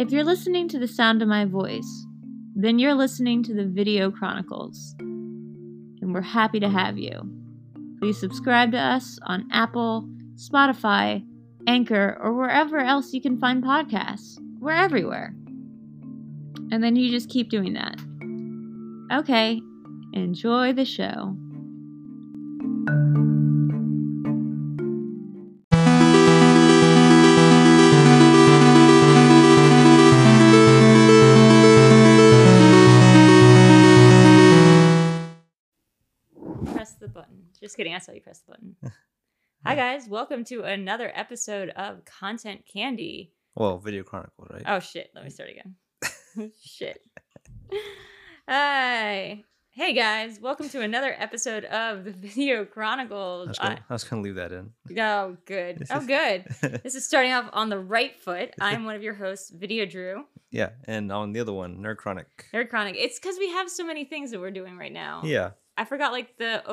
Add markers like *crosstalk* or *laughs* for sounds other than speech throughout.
If you're listening to the sound of my voice, then you're listening to the Video Chronicles. And we're happy to have you. Please subscribe to us on Apple, Spotify, Anchor, or wherever else you can find podcasts. We're everywhere. And then you just keep doing that. Okay, enjoy the show. Kidding. You press the button. *laughs* Hi, guys. Welcome to another episode of Content Candy. Well, Video Chronicle, right? Oh, shit. Let me start again. *laughs* *laughs* shit. Hi. Hey, guys. Welcome to another episode of the Video I Chronicles. was, I- was gonna leave that in. Oh, good. Oh, good. This is starting off on the right foot. I'm one of your hosts, Video Drew, yeah, and on the other one, Nerd Chronic. Nerd Chronic. It's because we have so many things that we're doing right now. Yeah, I forgot, like, the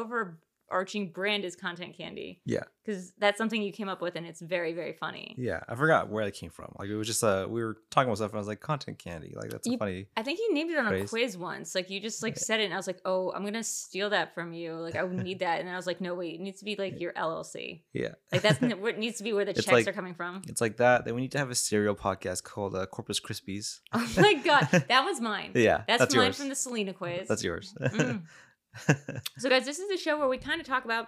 overarching brand is Content Candy. yeah, Because that's something you came up with, and it's very, very funny. yeah. I forgot where that came from. Like it was just uh, we were talking about stuff, and I was like, content candy. Like that's a You- funny. I think you named it on a quiz once. Like, you just, like, Yeah. said it, and I was like, oh, I'm going to steal that from you. Like, I would *laughs* need that. And I was like, no, wait, it needs to be, like, your LLC. Yeah, Like, that's it *laughs* needs to be where the It's checks like- are coming from. it's like that. Then we need to have a cereal podcast called uh, Corpus Krispies. Oh, my God. *laughs* That was mine. yeah, That's, that's, mine yours. from the Selena quiz. That's yours. Mm. *laughs* So, guys, this is a show where we kind of talk about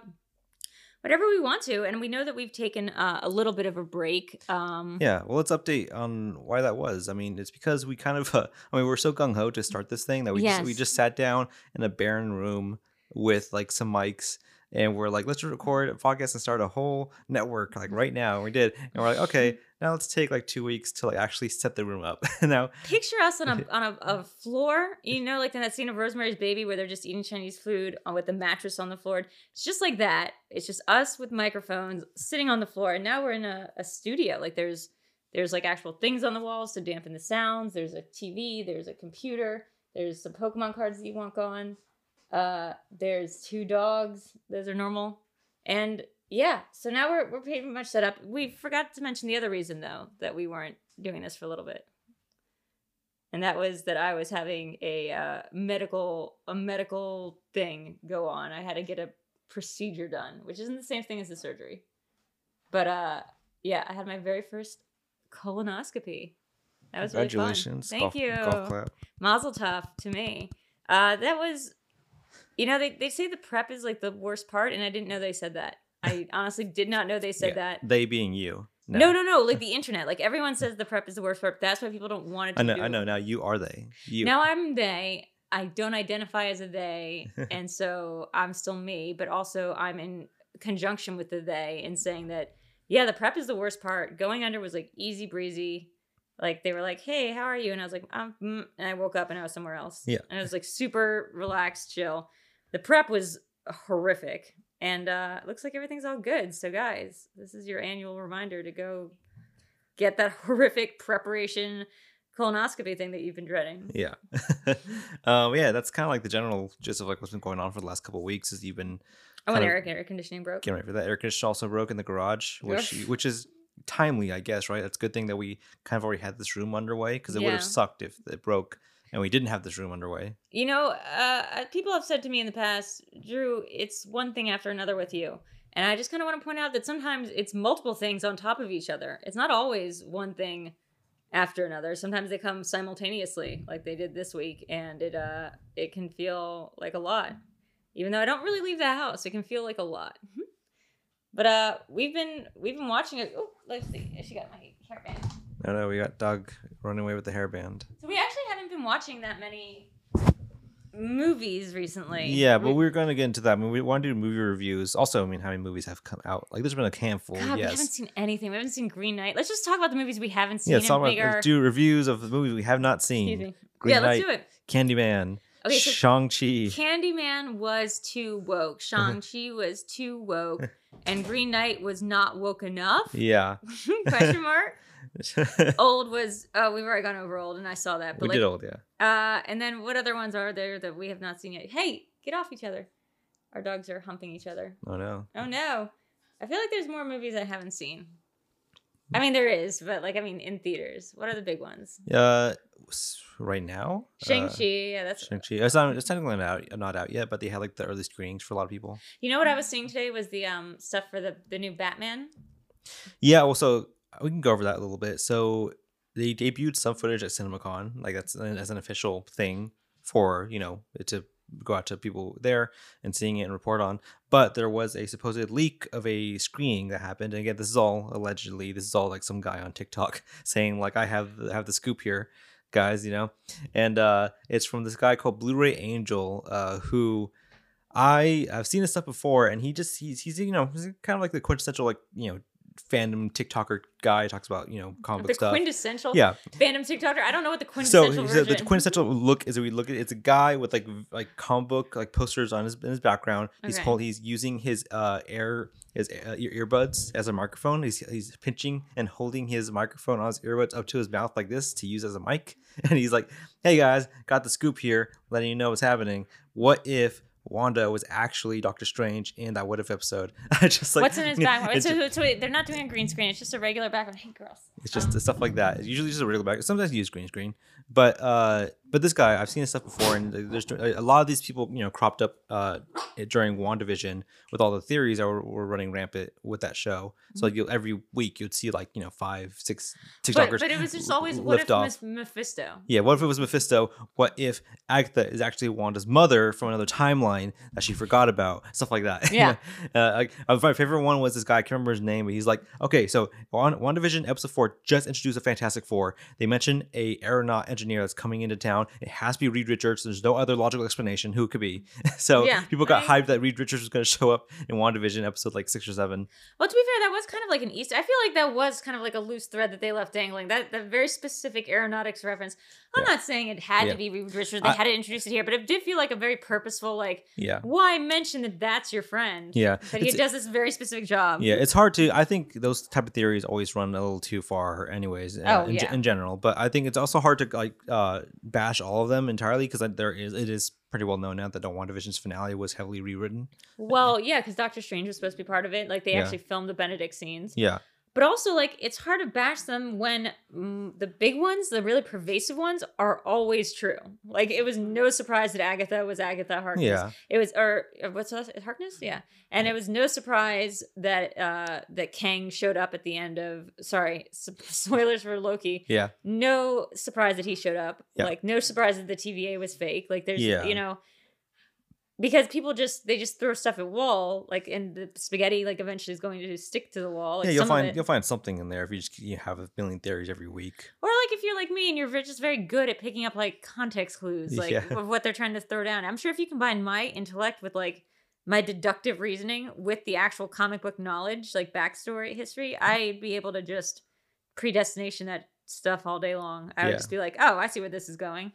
whatever we want to, and we know that we've taken uh, a little bit of a break. Um, yeah, well, let's update on why that was. I mean, it's because we kind of, uh, *laughs* I mean, we're so gung ho to start this thing that we just, we just sat down in a barren room with like some mics and we're like, let's record a podcast and start a whole network like right now. And we did, and we're like, okay, now let's take like two weeks to like actually set the room up. *laughs* now, Picture us on a *laughs* on a, a floor, you know, like in that scene of Rosemary's Baby where they're just eating Chinese food uh, with the mattress on the floor. It's just like that. It's just us with microphones sitting on the floor, and now we're in a, a studio. Like there's there's like actual things on the walls to dampen the sounds. There's a TV. There's a computer. There's some Pokemon cards that you want going. Uh, there's two dogs. Those are normal. And yeah, so now we're we're pretty much set up. We forgot to mention the other reason though that we weren't doing this for a little bit and that was that I was having a uh, medical a medical thing go on. I had to get a procedure done, which isn't the same thing as the surgery. But uh, yeah, I had my very first colonoscopy. That was really fun. congratulations. Thank golf, you. Golf clap. Mazel tov to me. Uh, that was, you know, they, they say the prep is like the worst part, and I didn't know they said that. I honestly did not know they said Yeah, that. They being you. No. no, no, like the internet. Like everyone says the prep is the worst part. That's why people don't want it to I know. do I know. Now you are they. You. now I'm they. I don't identify as a they, *laughs* and so I'm still me. But also, I'm in conjunction with the they in saying that yeah, the prep is the worst part. Going under was like easy breezy. Like they were like, "Hey, how are you?" And I was like, "I'm," mm," and I woke up and I was somewhere else. Yeah. and it was like super relaxed, chill. The prep was horrific, and uh, it looks like everything's all good. So, guys, this is your annual reminder to go get that *laughs* horrific preparation colonoscopy thing that you've been dreading. Yeah. *laughs* um, yeah, that's kind of like the general gist of like what's been going on for the last couple of weeks is you've been Oh, and air, air conditioning broke. getting ready for that. Air conditioning also broke in the garage, which which is timely, I guess, right? That's a good thing that we kind of already had this room underway because it would have sucked if it broke and we didn't have this room underway. You know, uh, people have said to me in the past, Drew, it's one thing after another with you. And I just kind of want to point out that sometimes it's multiple things on top of each other. It's not always one thing after another. Sometimes they come simultaneously, like they did this week, and it uh it can feel like a lot. Even though I don't really leave the house, it can feel like a lot. *laughs* But uh we've been we've been watching it. Oh, let's see. She got my hairband. No, no, we got Doug running away with the hairband. So we actually haven't been watching that many movies recently. Yeah, but we are going to get into that. I mean, we want to do movie reviews. Also, I mean, how many movies have come out? Like, there's been a handful. God, we haven't seen anything. We haven't seen Green Knight. Let's just talk about the movies we haven't seen. Yeah, talk about our- do reviews of the movies we have not seen. Green yeah, Knight, let's do it. Candyman, Okay, so Shang-Chi. Candyman was too woke. *laughs* Shang-Chi was too woke. And Green Knight was not woke enough? yeah. *laughs* Question mark. *laughs* *laughs* Old was oh, we've already gone over old and I saw that. But we like did old, yeah. uh and then what other ones are there that we have not seen yet? Hey, get off each other. Our dogs are humping each other. Oh no. Oh no. I feel like there's more movies I haven't seen. I mean, there is, but like, I mean, in theaters. What are the big ones? Uh, right now. Shang uh, Chi. yeah, that's. Shang-Chi. It's not. It's technically not out, not out yet, but they had like the early screenings for a lot of people. You know what I was seeing today was the um stuff for the the new Batman. Yeah. Well, so we can go over that a little bit. So they debuted some footage at CinemaCon, like that's an, as an official thing for you know to go out to people there and seeing it and report on. But there was a supposed leak of a screening that happened. And again, this is all allegedly. This is all like some guy on TikTok *laughs* saying like I have have the scoop here, guys. You know, and uh, it's from this guy called Blu-ray Angel, uh, who. I I've seen this stuff before, and he just he's he's you know he's kind of like the quintessential like you know fandom TikToker guy. Talks about you know comic The book stuff. quintessential Yeah, fandom TikToker. I don't know what the so, quintessential so the version. quintessential look is that we look at it's a guy with like like comic book like posters on his in his background. He's Okay. hold, he's using his uh air his uh, ear- earbuds as a microphone. He's he's pinching and holding his microphone on his earbuds up to his mouth like this to use as a mic. *laughs* And he's like, "Hey guys, got the scoop here, letting you know what's happening. What if?" Wanda was actually Doctor Strange in that What If episode. *laughs* I just like What's in his *laughs* background? It's, so, so wait, they're not doing a green screen. It's just a regular background. Hey, girls. it's just um, stuff like that. It's usually just a regular background. Sometimes you use green screen, but uh, but this guy I've seen his stuff before, and there's a lot of these people you know cropped up uh during Wandavision with all the theories that were, were running rampant with that show. So like you'll every week you'd see like you know five six TikTokers. but but it was just always what if off. Mephisto? Yeah, what if it was Mephisto? What if Agatha is actually Wanda's mother from another timeline that she forgot about? Stuff like that. *laughs* Yeah. *laughs* uh, like, uh, my favorite one was this guy. I can't remember his name, but he's like, okay, so on WandaVision episode four just introduced a Fantastic Four. They mentioned a aeronaut engineer that's coming into town. It has to be Reed Richards. There's no other logical explanation who it could be. *laughs* so Yeah, people got I- hyped that Reed Richards was going to show up in WandaVision episode like six or seven. Well, to be fair, that was kind of like an Easter. I feel like that was kind of like a loose thread that they left dangling. That that very specific aeronautics reference. I'm Yeah. not saying it had Yeah. to be Reed Richards. They I- had to introduce it here, but it did feel like a very purposeful, like, Yeah. why mention that that's your friend? Yeah. That he does this very specific job. Yeah, it's hard to. I think those type of theories always run a little too far, anyways. uh, Oh, in, yeah. in general, but I think it's also hard to like uh, bash all of them entirely because there is it is pretty well known now that the WandaVision's finale was heavily rewritten. Well, yeah, because Doctor Strange was supposed to be part of it. Like they Yeah. actually filmed the Benedict scenes. Yeah, But also, like, it's hard to bash them when mm, the big ones, the really pervasive ones, are always true. Like, it was no surprise that Agatha was Agatha Harkness. yeah, It was, or, or what's that? Harkness? Yeah. And it was no surprise that uh that Kang showed up at the end of. Sorry, *laughs* spoilers for Loki. yeah, No surprise that he showed up. Yeah. Like, no surprise that the TVA was fake. Like, there's, Yeah. you know. Because people just they just throw stuff at wall like and the spaghetti like eventually is going to stick to the wall. Like yeah. You'll some of find it- you'll find something in there if you just you have a million theories every week. Or like if you're like me and you're just very good at picking up like context clues, like Yeah. of what they're trying to throw down. I'm sure if you combine my intellect with like my deductive reasoning with the actual comic book knowledge, like backstory history, I'd be able to just predestination that stuff all day long. I would Yeah. just be like, oh, I see where this is going.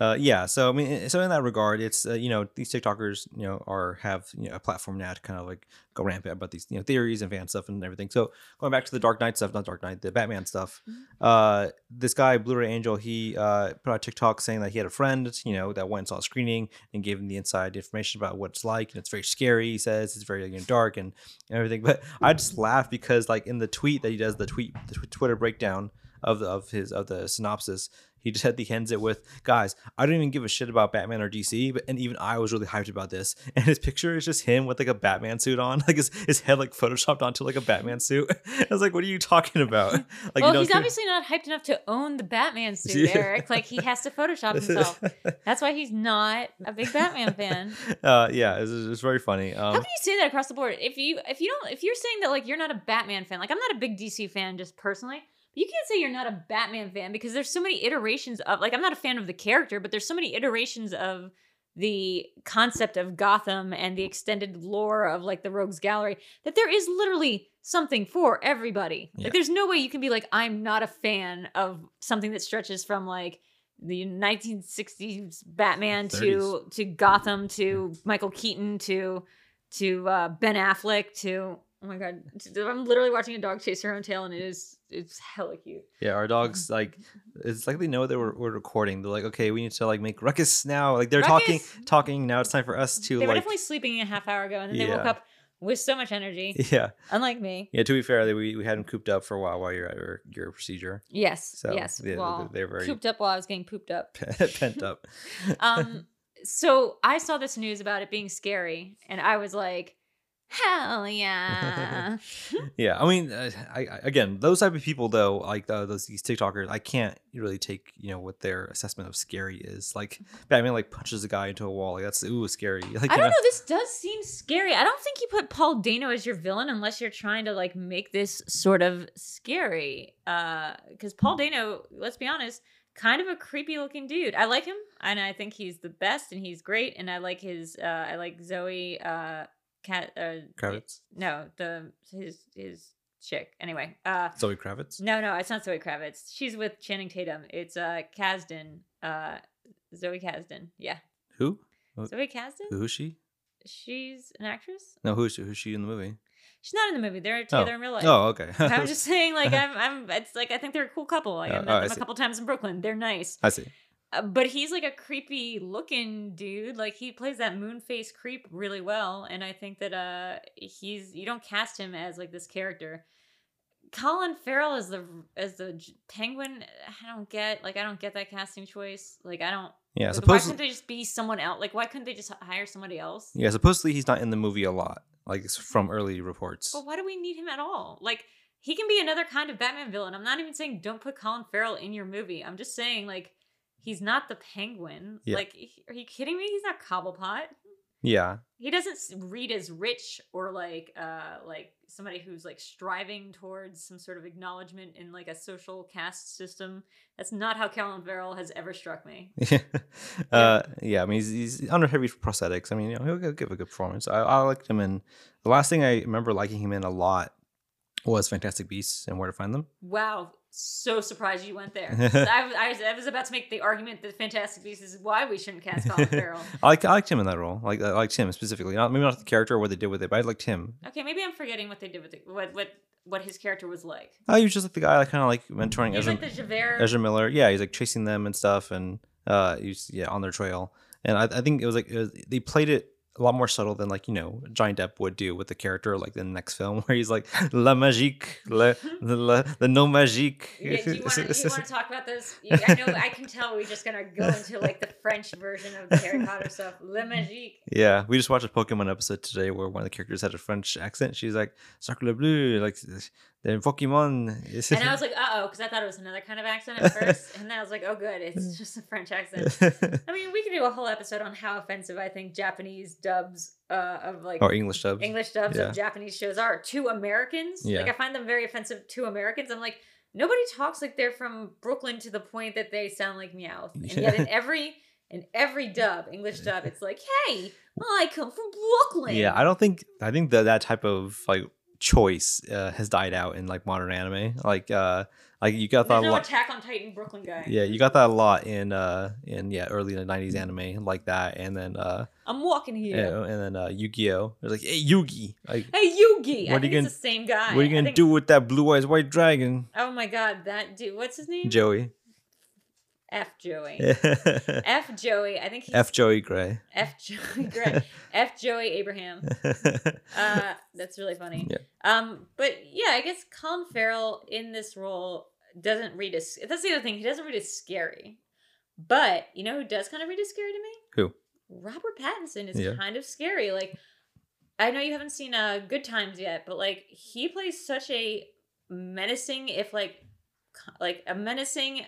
Uh, yeah, so I mean, so in that regard, it's uh, you know these TikTokers you know are have you know a platform now to kind of like go rampant about these you know theories and fan stuff and everything. So going back to the Dark Knight stuff, not Dark Knight, the Batman stuff. Uh, this guy Blu-ray Angel, he uh put out TikTok saying that he had a friend you know that went and saw a screening and gave him the inside information about what it's like and it's very scary. He says it's very you know, dark and, and everything. But I just laugh because like in the tweet that he does, the tweet the tw- Twitter breakdown of the of his of the synopsis he just had the ends it with guys i don't even give a shit about batman or dc but and even i was really hyped about this and his picture is just him with like a batman suit on *laughs* like his, his head like photoshopped onto like a batman suit *laughs* i was like what are you talking about *laughs* like well, you know, he's obviously not hyped enough to own the Batman suit, Yeah. Eric. Like he has to Photoshop himself. That's why he's not a big Batman fan. uh yeah it's, it's very funny How um can you say that across the board? If you if you don't if you're saying that like you're not a Batman fan, like I'm not a big DC fan just personally, you can't say you're not a Batman fan because there's so many iterations of like I'm not a fan of the character, but there's so many iterations of the concept of Gotham and the extended lore of like the Rogues Gallery that there is literally something for everybody. Yeah. Like there's no way you can be like I'm not a fan of something that stretches from like the 1960s Batman to to Gotham to Michael Keaton to to uh, Ben Affleck to Oh my god, I'm literally watching a dog chase her own tail, and it is it's hella cute. Yeah, our dogs *laughs* like it's like they know that we're, we're recording. They're like, okay, we need to like make ruckus now. Like they're talking, Ruckus! talking. Now it's time for us to They were like, definitely sleeping a half hour ago, and then they woke up with so much energy. *laughs* yeah, Unlike me. yeah. To be fair, we we had them cooped up for a while while you're at your, your procedure, Yes. So, yes. yeah, well, they're very- cooped up while I was getting pooped up. *laughs* pent up. Um. so I saw this news about it being scary, and I was like, "Hell yeah!" *laughs* *laughs* yeah, I mean, uh, I, I again, those type of people though, like uh, those these TikTokers, I can't really take you know what their assessment of scary is. Like Batman like punches a guy into a wall, like that's ooh scary. *laughs* Like I don't know. This does seem scary. I don't think you put Paul Dano as your villain unless you're trying to like make this sort of scary. Uh, because Paul Dano, let's be honest, kind of a creepy looking dude. I like him, and I think he's the best, and he's great, and I like his. Uh, I like Zoe. Uh, cat. Uh, Kravitz, no, the his his chick. Anyway. Uh. Zoe Kravitz. No, no, it's not Zoe Kravitz. She's with Channing Tatum. It's uh Kasdan. Uh, Zoe Kasdan. Yeah, Who? Zoe Kasdan. Who's she? She's an actress. No, who's who's she in the movie? She's not in the movie. They're together in real life. Oh, okay. I'm just *laughs* saying, like, *laughs* I'm, I'm. It's like I think they're a cool couple. Like, Oh, I met oh, them a couple times in Brooklyn. They're nice, I see. Uh, but he's like a creepy looking dude. Like, he plays that moon face creep really well, and I think that uh, he's. You don't cast him as like this character. Colin Farrell as the as the Penguin. I don't get. Like, I don't get that casting choice. Like, I don't. Yeah, why supposedly. couldn't they just be someone else? Like, why couldn't they just hire somebody else? Yeah, supposedly he's not in the movie a lot, like it's from early reports. But why do we need him at all? Like, he can be another kind of Batman villain. I'm not even saying don't put Colin Farrell in your movie. I'm just saying, like, he's not the penguin. Yeah. Like, are you kidding me? He's not Cobblepot. Yeah, He doesn't read as rich or like, uh, like somebody who's like striving towards some sort of acknowledgement in like a social caste system. That's not how Colin Farrell has ever struck me. *laughs* uh, yeah. I mean, he's, he's under heavy prosthetics. I mean, you know, he'll, he'll give a good performance. I, I liked him in the last thing I remember liking him in a lot was Fantastic Beasts and Where to Find Them. Wow, so surprised you went there. *laughs* I, was, I, I was about to make the argument that Fantastic Beasts is why we shouldn't cast Colin *laughs* Farrell. I like I liked him in that role. Like I liked him specifically. Not maybe not the character or what they did with it, but I liked him. Okay, maybe I'm forgetting what they did with it. What what what his character was like. Oh, he was just like the guy, like kind of like mentoring He's Ezra, like the Javert. Ezra Miller. Yeah, he's like chasing them and stuff, and uh, he's yeah on their trail. And I, I think it was like it was, they played it a lot more subtle than like you know Johnny Depp would do with the character like in the next film *laughs* where he's like la magique, le, the la, the no magique. Yeah, do you want to talk about this? *laughs* I know. I can tell we're just gonna go into like the French version of the Harry Potter stuff. La Magique. Yeah, we just watched a Pokemon episode today where one of the characters had a French accent. She's like "Sacre bleu," like the Pokemon. *laughs* And I was like, uh oh, because I thought it was another kind of accent at first, *laughs* and then I was like, oh, good, it's *laughs* just a French accent. I mean, we could do a whole episode on how offensive I think Japanese dubs uh, of like or English dubs. English dubs Yeah. of Japanese shows are to Americans. Yeah. Like I find them very offensive to Americans. I'm like, nobody talks like they're from Brooklyn to the point that they sound like Meowth. And yet in every in every dub, English dub, it's like, hey, I come from Brooklyn. Yeah, I don't think I think that that type of like choice uh, has died out in like modern anime. Like uh like you got that There's a no lot. Attack on Titan Brooklyn guy. Yeah, you got that a lot in uh in yeah early in the '90s anime like that, and then uh I'm walking here. yeah, and then uh Yu-Gi-Oh. It's like hey Yugi, like Hey Yugi. I What are think you gonna- the same guy. what are you gonna think- do with that blue eyes white dragon, Oh my god, that dude. What's his name? Joey? F Joey. *laughs* F Joey. I think he's F Joey Gray. F Joey. Great. F Joey Abraham. *laughs* Uh, that's really funny. Yeah. Um, but yeah, I guess Colin Farrell in this role doesn't read as that's the other thing. He doesn't read as scary. But you know who does kind of read as scary to me? Who? Robert Pattinson is Yeah. kind of scary. Like, I know you haven't seen uh Good Times yet, but like he plays such a menacing, if like, like a menacing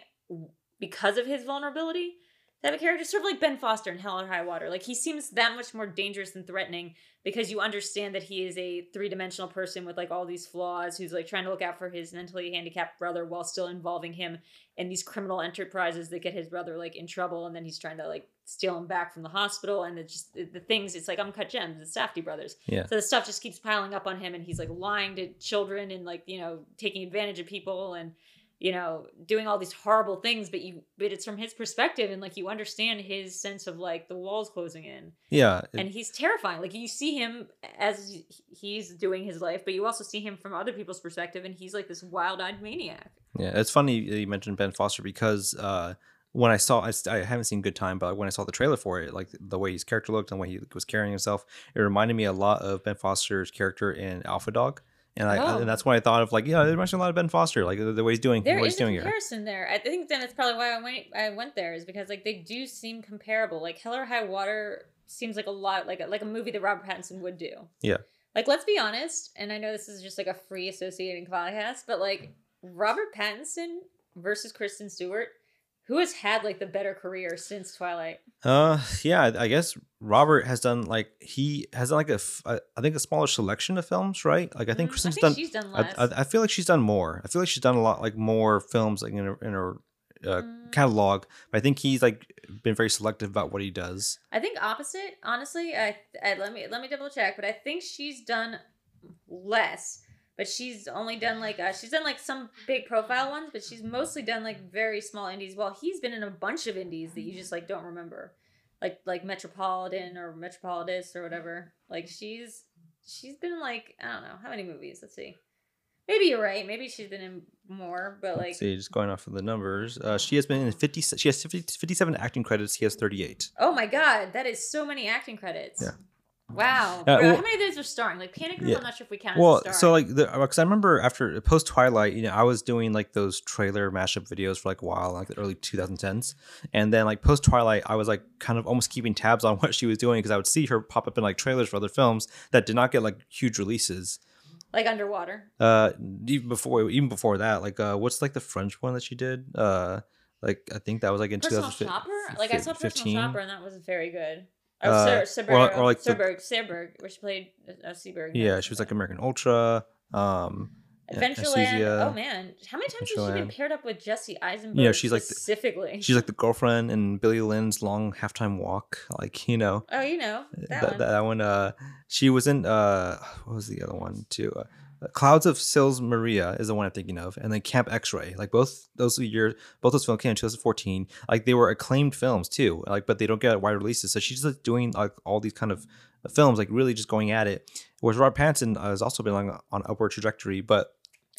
because of his vulnerability. Type of character, sort of like Ben Foster in Hell or High Water. Like he seems that much more dangerous and threatening because you understand that he is a three-dimensional person with like all these flaws who's like trying to look out for his mentally handicapped brother while still involving him in these criminal enterprises that get his brother like in trouble and then he's trying to like steal him back from the hospital and it's just the, things it's like uncut gems the Safdie brothers Yeah. so the stuff just keeps piling up on him and he's like lying to children and like you know taking advantage of people and you know, doing all these horrible things, but you but it's from his perspective and like you understand his sense of like the walls closing in. Yeah, it- And he's terrifying. Like you see him as he's doing his life, but you also see him from other people's perspective and he's like this wild-eyed maniac. Yeah, it's funny you mentioned Ben Foster because uh, when I saw, I, I haven't seen Good Time, but when I saw the trailer for it, like the way his character looked and the way he was carrying himself, it reminded me a lot of Ben Foster's character in Alpha Dog. And I, Oh. and that's why I thought of like, yeah, it reminds me a lot of Ben Foster, like the, the way he's doing, There what is he's a doing here. comparison there. I think then that's probably why I went I went there is because like they do seem comparable. Like Hell or High Water seems like a lot like a, like a movie that Robert Pattinson would do. Yeah. Like let's be honest, and I know this is just like a free associating podcast, but like Robert Pattinson versus Kristen Stewart, who has had like the better career since Twilight? Uh, yeah, I guess Robert has done like he has done like a, f- I I think a smaller selection of films, right? Like I think Mm, Kristen's I think done. she's done I, less. I, I feel like she's done more. I feel like she's done a lot like more films like in her in her uh, Mm. catalog. But I think he's like been very selective about what he does. I think opposite. Honestly, I, I let me let me double check, but I think she's done less. But she's only done like uh, she's done like some big profile ones, but she's mostly done like very small indies. While he's been in a bunch of indies that you just like don't remember, like like Metropolitan or Metropolitus or whatever. Like she's she's been in like I don't know how many movies. Let's see. Maybe you're right. Maybe she's been in more, but like Let's see, just going off of the numbers, uh, she has been in fifty. She has 50, 57 acting credits. He has thirty-eight. Oh my god, that is so many acting credits. Yeah. Wow. Uh, Bro, well- how many of those are starring? Like Panic Room, Yeah. I'm not sure if we count Well, so like because I remember after post Twilight, you know, I was doing like those trailer mashup videos for like a while, like the early 2010s, and then like post Twilight, I was like kind of almost keeping tabs on *laughs* what she was doing because I would see her pop up in like trailers for other films that did not get like huge releases. like underwater. Uh, even before even before that, like uh, what's like the French one that she did? Uh, like I think that was like in Personal 2015. Shopper? Like I saw Personal 15. Shopper and that was very good. Oh, Uh, Sir, or- or like the- Serberg, Serberg, where she played uh, Seberg. Yeah, she was like American Ultra. Um, Adventureland. Anesthesia, Oh man, how many times has she been paired up with Jesse Eisenberg? Know, she's like the- specifically. she's like the girlfriend in Billy Lynn's Long Halftime Walk. Like you know, oh, you know that, that, one. that one. Uh, she was in. Uh, what was the other one too? Uh, Clouds of Sils Maria is the one I'm thinking of, and then Camp X-Ray. Like both those years, both those films came in 2014. Like they were acclaimed films too. Like, but they don't get wide releases. So she's like doing like all these kind of films, like really just going at it. Whereas Robert Pattinson has also been on on upward trajectory, but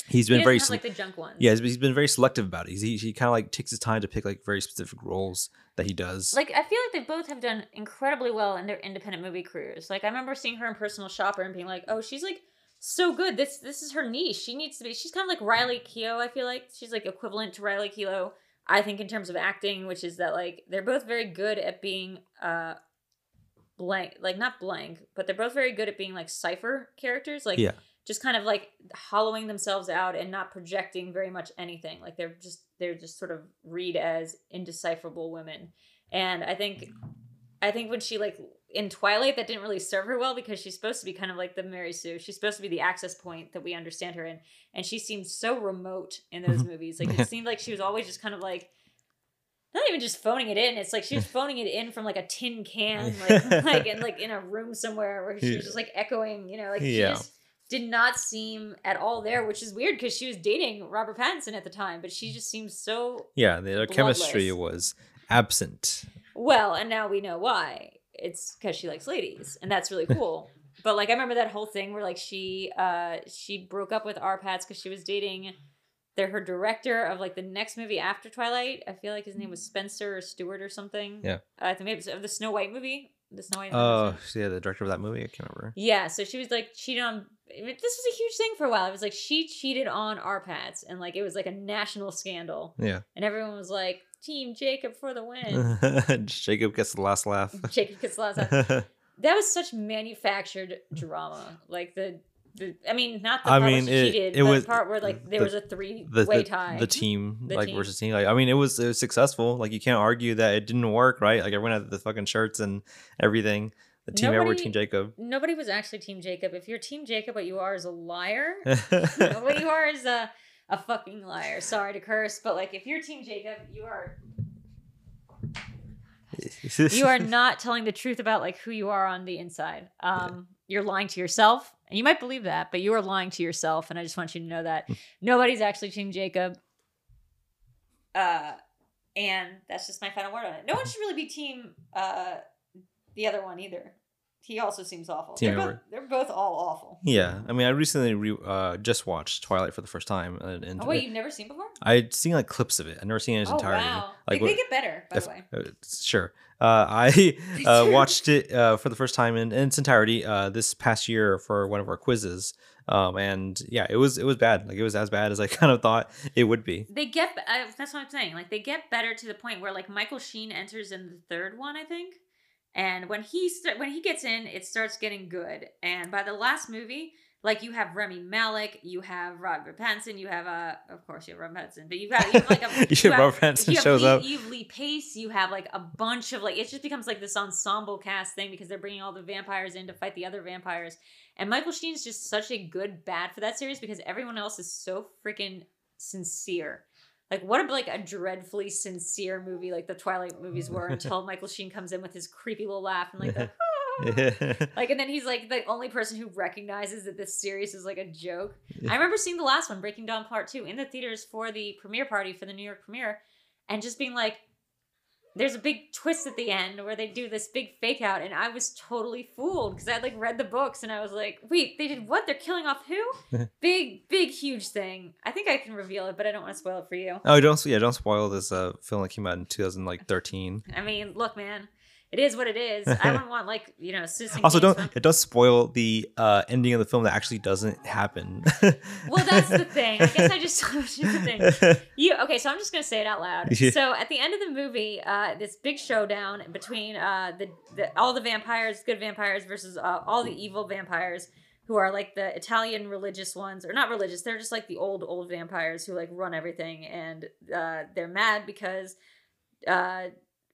he's He been doesn't very have, like the junk ones. yeah, he's, he's been very selective about it. He's, he he kind of like takes his time to pick like very specific roles that he does. Like I feel like they both have done incredibly well in their independent movie careers. Like I remember seeing her in Personal Shopper and being like, "Oh, she's like so good. This this is her niche. She needs to be. She's kind of like Riley Keough. I feel like she's like equivalent to Riley Keough. I think in terms of acting, which is that like they're both very good at being uh blank, like not blank, but they're both very good at being like cipher characters. Like Yeah. just kind of like hollowing themselves out and not projecting very much anything. Like they're just they're just sort of read as indecipherable women. And I think I think when she like in Twilight that didn't really serve her well because she's supposed to be kind of like the Mary Sue. She's supposed to be the access point that we understand her in. And she seemed so remote in those mm-hmm. movies. Like *laughs* it seemed like she was always just kind of like not even just phoning it in. It's like she was *laughs* phoning it in from like a tin can, *laughs* like like in like in a room somewhere where she was just like echoing, you know, like she Yeah. just did not seem at all there, which is weird because she was dating Robert Pattinson at the time, but she just seems so yeah, their chemistry was absent. well, and now we know why. It's because she likes ladies, and that's really cool. *laughs* but like, I remember that whole thing where like she uh she broke up with Arpats because she was dating. They're her director of like the next movie after Twilight. I feel like his name was Spencer or Stewart or something. Yeah. I think maybe of the Snow White movie. The Snow White. Oh, yeah, the director of that movie. I can't remember. Yeah, so she was like cheating on. This was a huge thing for a while. It was like she cheated on Arpats, and like it was like a national scandal, Yeah, and everyone was like, "Team Jacob for the win." *laughs* Jacob gets the last laugh. *laughs* Jacob gets the last laugh. *laughs* that was such manufactured drama. Like the, the I mean, not the I part mean, where she it- cheated, it but was- the part where like there the- was a three the, way the, tie. the team The like team. versus team like i mean it was it was successful like you can't argue that it didn't work right like everyone had the fucking shirts and everything the team Nobody- team jacob Nobody was actually Team Jacob. If you're Team Jacob, what you are is a liar. what you are is a a fucking liar. Sorry to curse, but like if you're Team Jacob, you are *laughs* you are not telling the truth about like who you are on the inside. Um, you're lying to yourself, and you might believe that, but you are lying to yourself. And I just want you to know that nobody's actually Team Jacob. Uh, and that's just my final word on it. No one should really be team uh, the other one either. He also seems awful. They're, both, they're both all awful. Yeah, I mean, I recently re- uh, just watched Twilight for the first time, and, and Oh wait, you've never seen before? I'd seen like clips of it. I've never seen it in its oh entirety. wow, Like, they, they get better by if- the way. uh, sure. Uh, I *laughs* *laughs* uh, watched it uh, for the first time in, in its entirety uh, this past year for one of our quizzes, um, and yeah, it was it was bad. Like it was as bad as I *laughs* kind of thought it would be. They get uh, that's what I'm saying. Like they get better to the point where like Michael Sheen enters in the third one, I think. And when he st- when he gets in, it starts getting good. And by the last movie, like you have Rami Malek, you have Robert Pattinson, you have uh of course you have Robert Pattinson, but you've got, you have like a *laughs* You have have- Robert Pattinson you have shows Lee, up. You have Lee Pace. You have like a bunch of like it just becomes like this ensemble cast thing because they're bringing all the vampires in to fight the other vampires. And Michael Sheen is just such a good bat for that series because everyone else is so freaking sincere. Like what a like a dreadfully sincere movie like the Twilight movies were *laughs* until Michael Sheen comes in with his creepy little laugh and like the *laughs* ah. like and then he's like the only person who recognizes that this series is like a joke. I remember seeing the last one, Breaking Dawn Part 2, in the theaters for the premiere party for the New York premiere and just being like there's a big twist at the end where they do this big fake out and I was totally fooled because I had like read the books and I was like, wait, they did what? They're killing off who? *laughs* big, big, huge thing. I think I can reveal it, but I don't want to spoil it for you. oh, don't yeah, don't spoil this uh, film that came out in 2013. I mean, look, man, it is what it is. I *laughs* wouldn't want like, you know, Citizen Also, Kane's don't film- it does spoil the uh, ending of the film that actually doesn't happen. *laughs* Well, that's the thing. I guess I just *laughs* told you the thing. You okay? So I'm just gonna say it out loud. Yeah. So at the end of the movie, uh, this big showdown between uh, the, the all the vampires, good vampires versus uh, all the evil vampires, who are like the Italian religious ones, or not religious. They're just like the old old vampires who like run everything, and uh, they're mad because. Uh,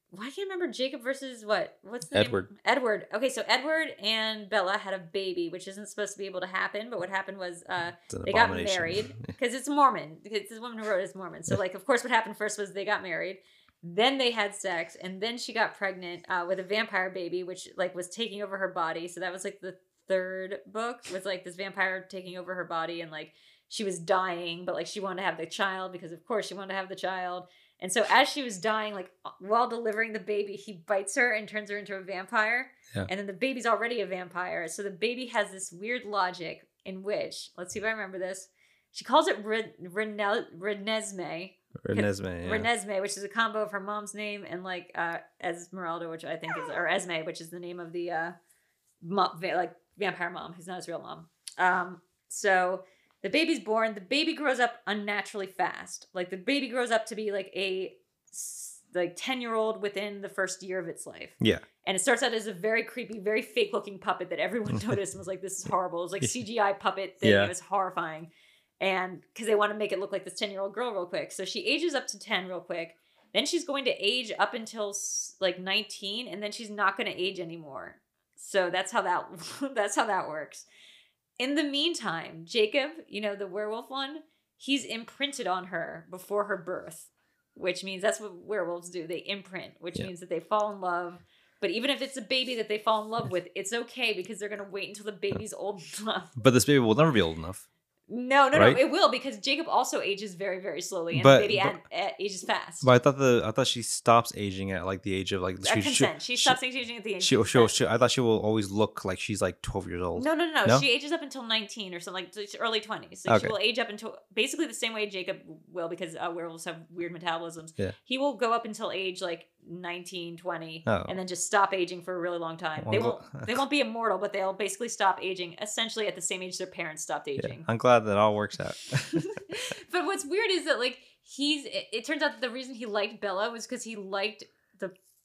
why can't I remember Jacob versus what? What's the Edward. Name? Edward. Okay, so Edward and Bella had a baby, which isn't supposed to be able to happen. But what happened was uh, they got married *laughs* because it's Mormon. Because this woman who wrote it is Mormon. So like, of course, what happened first was they got married, then they had sex, and then she got pregnant uh, with a vampire baby, which like was taking over her body. So that was like the third book was like this vampire taking over her body, and like she was dying, but like she wanted to have the child because of course she wanted to have the child. And so as she was dying, like while delivering the baby, he bites her and turns her into a vampire. Yeah. And then the baby's already a vampire. So the baby has this weird logic in which, let's see if I remember this. She calls it Re- Rene- Renesmee, Renesmee, yeah. Renesmee, which is a combo of her mom's name and like uh, Esmeralda, which I think is, or Esme, which is the name of the uh, mom, like vampire mom, who's not his real mom. Um, so the baby's born. The baby grows up unnaturally fast. Like the baby grows up to be like a like ten year old within the first year of its life. Yeah. And it starts out as a very creepy, very fake looking puppet that everyone *laughs* noticed and was like, "This is horrible." It was like CGI puppet thing. Yeah. It was horrifying and because they want to make it look like this 10 year old girl real quick so she ages up to 10 real quick then she's going to age up until like 19 and then she's not going to age anymore so that's how that *laughs* that's how that works in the meantime jacob you know the werewolf one he's imprinted on her before her birth which means that's what werewolves do they imprint which Yeah. means that they fall in love but even if it's a baby that they fall in love with it's okay because they're going to wait until the baby's old enough But this baby will never be old enough. No, no, Right? no. It will because Jacob also ages very, very slowly, and But- baby but- ages fast. But I thought the I thought she stops aging at like the age of like she, consent, she, stops aging at the age. She, of she, she, I thought she will always look like she's like 12 years old. No, no, no, No? She ages up until nineteen or something, like it's early twenties. So Okay. she will age up until basically the same way Jacob will, because uh, werewolves have weird metabolisms. Yeah. He will go up until age like 19, 20, Oh. and then just stop aging for a really long time. Well, they won't. they won't be immortal, but they'll basically stop aging essentially at the same age their parents stopped Yeah, aging. I'm glad that all works out. *laughs* but what's weird is that like he's it, it turns out that the reason he liked Bella was because he liked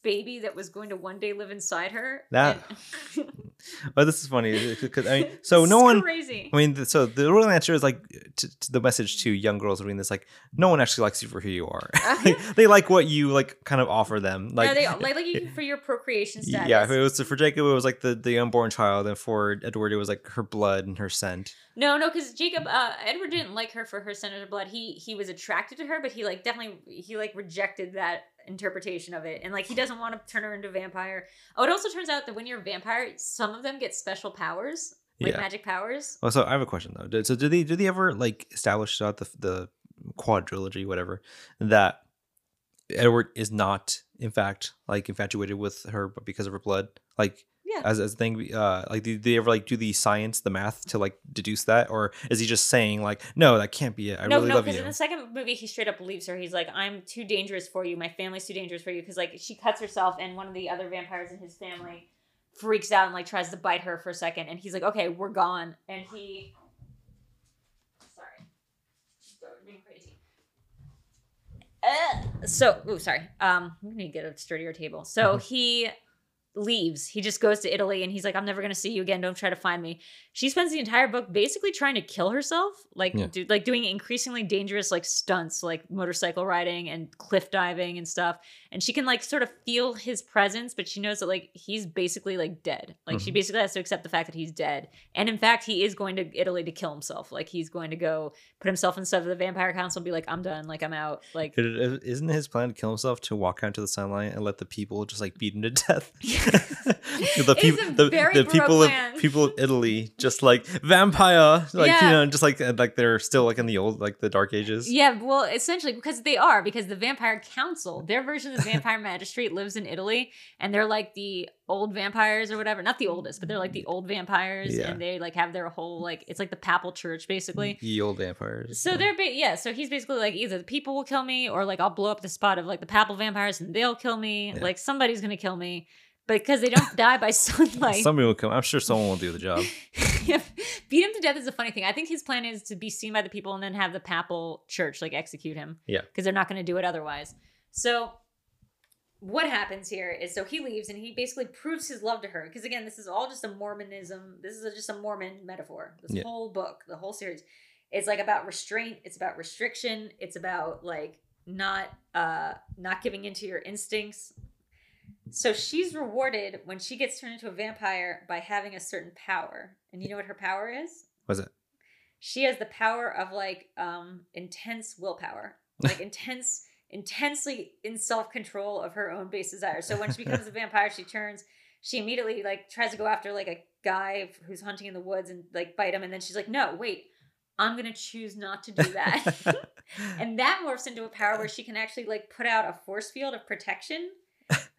baby that was going to one day live inside her. That- and- *laughs* but this is funny *laughs* because I mean, so no one. crazy. I mean, so the real answer is like to, to the message to young girls reading this, like no one actually likes you for who you are. *laughs* Uh-huh. Like, they like what you like, kind of offer them. Like, yeah, they like, like you for your procreation status. yeah, if it was for Jacob, it was like the the unborn child, and for Edward, it was like her blood and her scent. No, no, because Jacob, uh, Edward didn't like her for her senator blood. He he was attracted to her, but he like definitely he like rejected that interpretation of it, and like he doesn't want to turn her into a vampire. Oh, it also turns out that when you're a vampire, some of them get special powers, like Yeah. magic powers. Well, so I have a question though. So do they do they ever like establish throughout the the quadrilogy, whatever, that Edward is not, in fact, like infatuated with her, but because of her blood, like Yeah. as as a thing. Uh, like did they ever like do the science, the math to like deduce that, or is he just saying like, no, that can't be it. I no, really no, love because you. in the second movie, he straight up leaves her. He's like, "I'm too dangerous for you. My family's too dangerous for you." Because like she cuts herself, and one of the other vampires in his family freaks out and like tries to bite her for a second, and he's like, "Okay, we're gone." And he, sorry, Sorry, being crazy. Uh, so, oh, sorry. Um, I'm gonna get a sturdier table. So he leaves. He just goes to Italy and he's like, I'm never gonna see you again. Don't try to find me. She spends the entire book basically trying to kill herself, like Yeah. do, like doing increasingly dangerous like stunts, like motorcycle riding and cliff diving and stuff. And she can like sort of feel his presence, but she knows that like he's basically like dead. Like she Mhm. basically has to accept the fact that he's dead. And in fact, he is going to Italy to kill himself. Like he's going to go put himself inside of the vampire council and be like, I'm done. Like I'm out. Like Isn't his plan to kill himself to walk out into the sunlight and let the people just like beat him to death? *laughs* *laughs* the peop- a the, very the people of people of Italy *laughs* just like vampire, like Yeah. you know, just like uh, like they're still like in the old like the dark ages. Yeah, well, essentially because they are because the vampire council, their version of the vampire magistrate lives in Italy and they're like the old vampires or whatever, not the oldest, but they're like the old vampires Yeah. and they like have their whole like it's like the papal church basically. The old vampires. So they're ba- yeah, so he's basically like either the people will kill me or like I'll blow up the spot of like the papal vampires and they'll kill me. Yeah. Like somebody's to kill me. Because they don't die by *laughs* sunlight. somebody will come. I'm sure someone will do the job. *laughs* Beat him to death is a funny thing. I think his plan is to be seen by the people and then have the papal church like execute him. Yeah. Because they're not going to do it otherwise. So what happens here is so he leaves and he basically proves his love to her. Because again, this is all just a Mormonism. This is a, just a Mormon metaphor. This Yeah. whole book, the whole series. It's like about restraint. It's about restriction. It's about like not uh not giving into your instincts. So she's rewarded when she gets turned into a vampire by having a certain power. And you know what her power is? Was it? She has the power of like um intense willpower. *laughs* Like intense intensely in self-control of her own base desires. So when she becomes a *laughs* vampire, she turns she immediately like tries to go after like a guy who's hunting in the woods and like bite him and then she's like, "No, wait. I'm going to choose not to do that." *laughs* and that morphs into a power where she can actually like put out a force field of protection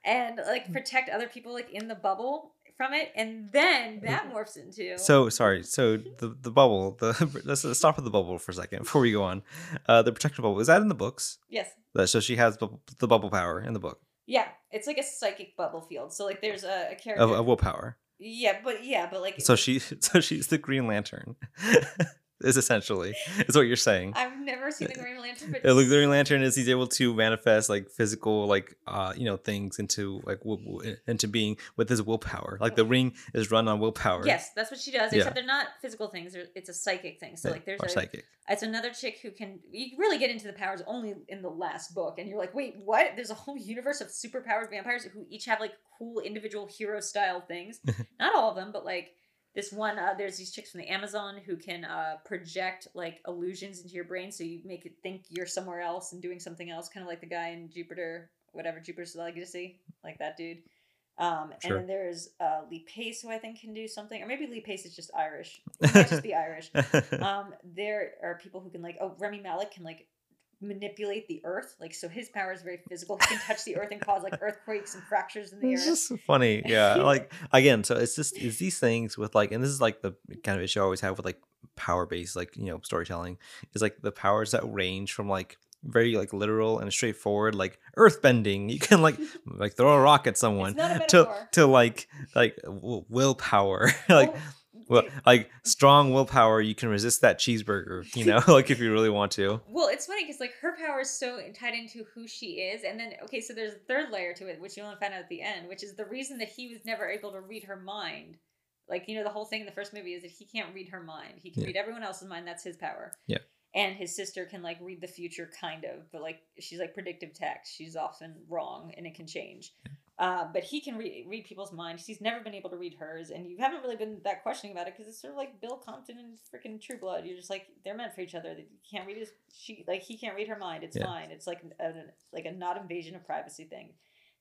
and like protect other people like in the bubble from it and then that morphs into So sorry. So *laughs* the the bubble. The *laughs* let's, stop at the bubble for a second before we go on. Uh, the protection bubble is that in the books? yes so she has bu- the bubble power in the book yeah it's like a psychic bubble field so like there's a, a character of, of willpower. yeah but yeah but like So she *laughs* so she's the Green Lantern. Is essentially is what you're saying. i've never seen the green lantern but Uh, The Green Lantern is he's able to manifest like physical like uh you know things into like w- into being with his willpower. Like the ring is run on willpower. yes that's what she does Yeah. except they're not physical things it's a psychic thing so like there's or a psychic. It's another chick who can you really get into the powers only in the last book, and you're like, wait, what? There's a whole universe of superpowered vampires who each have like cool individual hero style things. *laughs* Not all of them, but like this one. Uh, there's these chicks from the Amazon who can uh, project like illusions into your brain, so you make it think you're somewhere else and doing something else, kind of like the guy in Jupiter, whatever Jupiter's Legacy, like that dude. Um, and Sure. then there's uh, Lee Pace, who I think can do something, or maybe Lee Pace is just Irish. Just be *laughs* Irish um there are people who can like oh rami malek can like manipulate the earth like so his power is very physical. He can touch the earth and cause like earthquakes and fractures in the it's earth It's just funny. Yeah *laughs* like again so it's just it's these things with like and this is like the kind of issue i always have with like power based like you know storytelling is like the powers that range from like very like literal and straightforward like earth bending. You can like *laughs* like throw a rock at someone it's not a to to like like willpower. *laughs* Like well, well, like strong willpower you can resist that cheeseburger you know *laughs* like if you really want to. Well it's funny because like her power is so tied into who she is and then okay so there's a third layer to it which you only find out at the end which is the reason that he was never able to read her mind. Like you know the whole thing in the first movie is that he can't read her mind. He can Yeah. read everyone else's mind. That's his power. Yeah. and his sister can like read the future kind of but like she's like predictive text. She's often wrong and it can change uh, but he can re- read people's minds. He's never been able to read hers and you haven't really been that questioning about it because it's sort of like bill compton and freaking true blood. You're just like they're meant for each other. They can't read his she like he can't read her mind. It's Yeah. fine. It's like a, like a not invasion of privacy thing.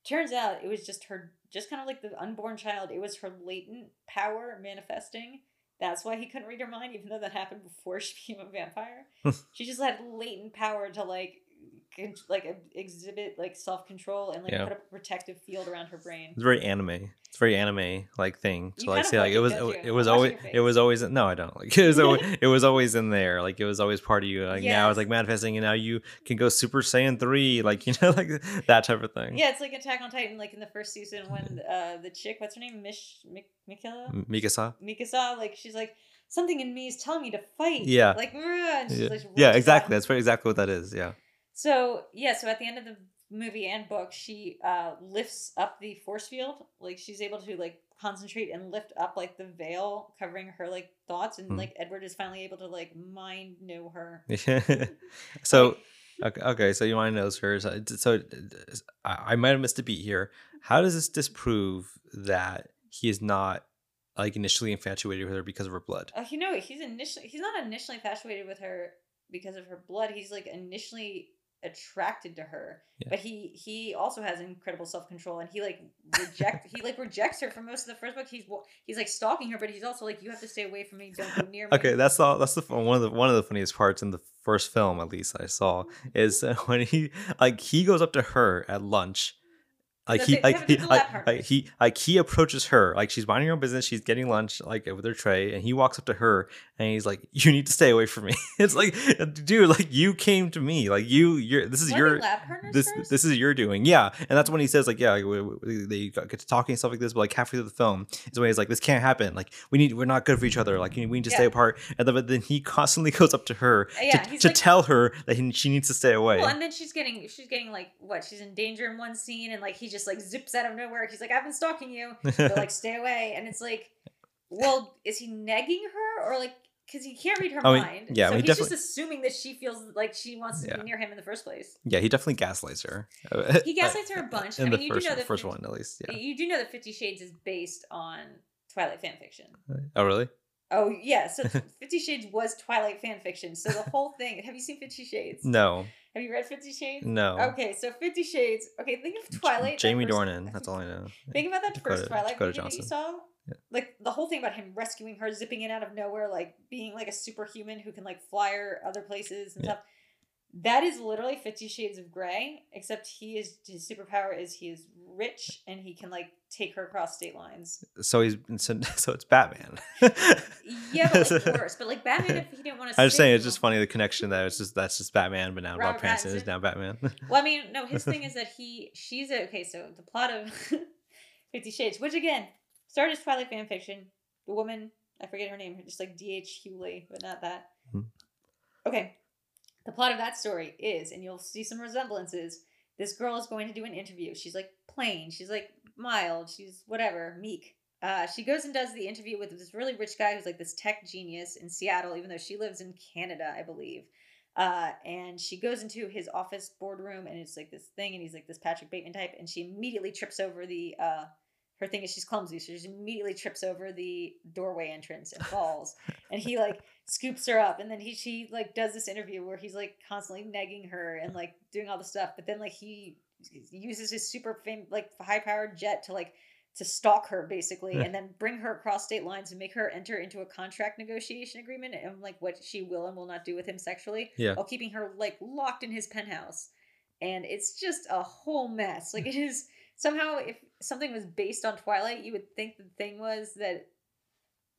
Turns out it was just her just kind of like the unborn child. It was her latent power manifesting. That's why he couldn't read her mind even though that happened before *laughs* she became a vampire. *laughs* She just had latent power to like like exhibit like self control and like Yeah. put a protective field around her brain. It's very anime. It's very anime like thing to You like say like it was it, was always it was always no I don't like *laughs* it was always, *laughs* it was always in there like it was always part of you like now it's like manifesting and now you can go Super Saiyan three like *laughs* you know like that type of thing. Yeah, it's like Attack on Titan, like in the first season when uh the chick, what's her name, Mish Mik- Mikela, M- Mikasa. Mikasa, like she's like something in me is telling me to fight. Yeah. like Yeah, like yeah out exactly. That's exactly what that is. Yeah. So yeah, so at the end of the movie and book, she uh lifts up the force field. Like she's able to like concentrate and lift up like the veil covering her like thoughts, and Hmm. like Edward is finally able to like mind know her. *laughs* so *laughs* okay, okay, so you want to know her. So, so I, might have missed a beat here. How does this disprove that he is not like initially infatuated with her because of her blood? Uh, you know, he's initially he's not initially infatuated with her because of her blood. He's like initially attracted to her, Yeah. but he he also has incredible self control, and he like reject he like rejects her for most of the first book. He's he's like stalking her, but he's also like, you have to stay away from me. Don't go near me. Okay, that's all. That's the one of the one of the funniest parts in the first film, at least I saw, *laughs* is uh, when he like he goes up to her at lunch. Like he like he like, like he like he approaches her like she's minding her own business she's getting lunch like with her tray and he walks up to her and he's like you need to stay away from me. *laughs* It's like dude like you came to me like you you're this is Weren't your this first? this is your doing. Yeah and that's when he says like yeah like, we, we, they get to talking and stuff like this but like halfway through the film is when he's like this can't happen. Like we need we're not good for each other. Like we need to stay apart. And then, but then he constantly *laughs* goes up to her Uh, yeah, to, to tell her that he, she needs to stay away. Well, and then she's getting she's getting like what she's in danger in one scene, and like he just like zips out of nowhere. He's like, "I've been stalking you," *laughs* but like stay away. And it's like, well, is he negging her or like because he can't read her mind? yeah, so he's definitely- just assuming that she feels like she wants to Yeah. be near him in the first place. yeah he definitely gaslights her He *laughs* gaslights her a bunch. in I mean, the you do first, know that first Fif- one at least yeah You do know that Fifty Shades is based on Twilight fan fiction. oh really Oh yeah, so *laughs* Fifty Shades was Twilight fan fiction. So the whole thing. Have you seen Fifty Shades? no Have you read Fifty Shades? no Okay, so Fifty Shades. Okay, think of Twilight. Jamie first- Dornan that's all I know *laughs* Think about that Dakota- first Twilight Dakota video that you saw. Yeah. Like the whole thing about him rescuing her, zipping in out of nowhere, like being like a superhuman who can like fly her other places and Yeah. stuff. That is literally Fifty Shades of Grey, except he is his superpower is he is rich and he can like take her across state lines. so he's so, *laughs* so it's Batman. Yeah, but like *laughs* worse. But like Batman, if he didn't want to, *laughs* I'm just saying it's just funny the connection that it's just that's just Batman, but now Rob Robert Pattinson is now Batman. Well, I mean, no, his thing is that he, she's a, okay. So the plot of Fifty Shades, which again started as Twilight fan fiction. The woman, I forget her name, just like D. H. Hewley, but not that. Mhm. Okay, the plot of that story is, and you'll see some resemblances. This girl is going to do an interview. She's like plain. She's like mild. She's whatever, meek. Uh, she goes and does the interview with this really rich guy who's like this tech genius in Seattle, even though she lives in Canada, I believe. Uh, and she goes into his office boardroom, and it's like this thing, and he's like this Patrick Bateman type, and she immediately trips over the. Uh, her thing is she's clumsy, so she immediately trips over the doorway entrance and falls. and he like scoops her up, and then he she like does this interview where he's like constantly negging her and like doing all the stuff, but then like he uses his super fame like high powered jet to like to stalk her basically and then bring her across state lines and make her enter into a contract negotiation agreement and like what she will and will not do with him sexually Yeah. while keeping her like locked in his penthouse. And it's just a whole mess. Like it is somehow if something was based on twilight you would think the thing was that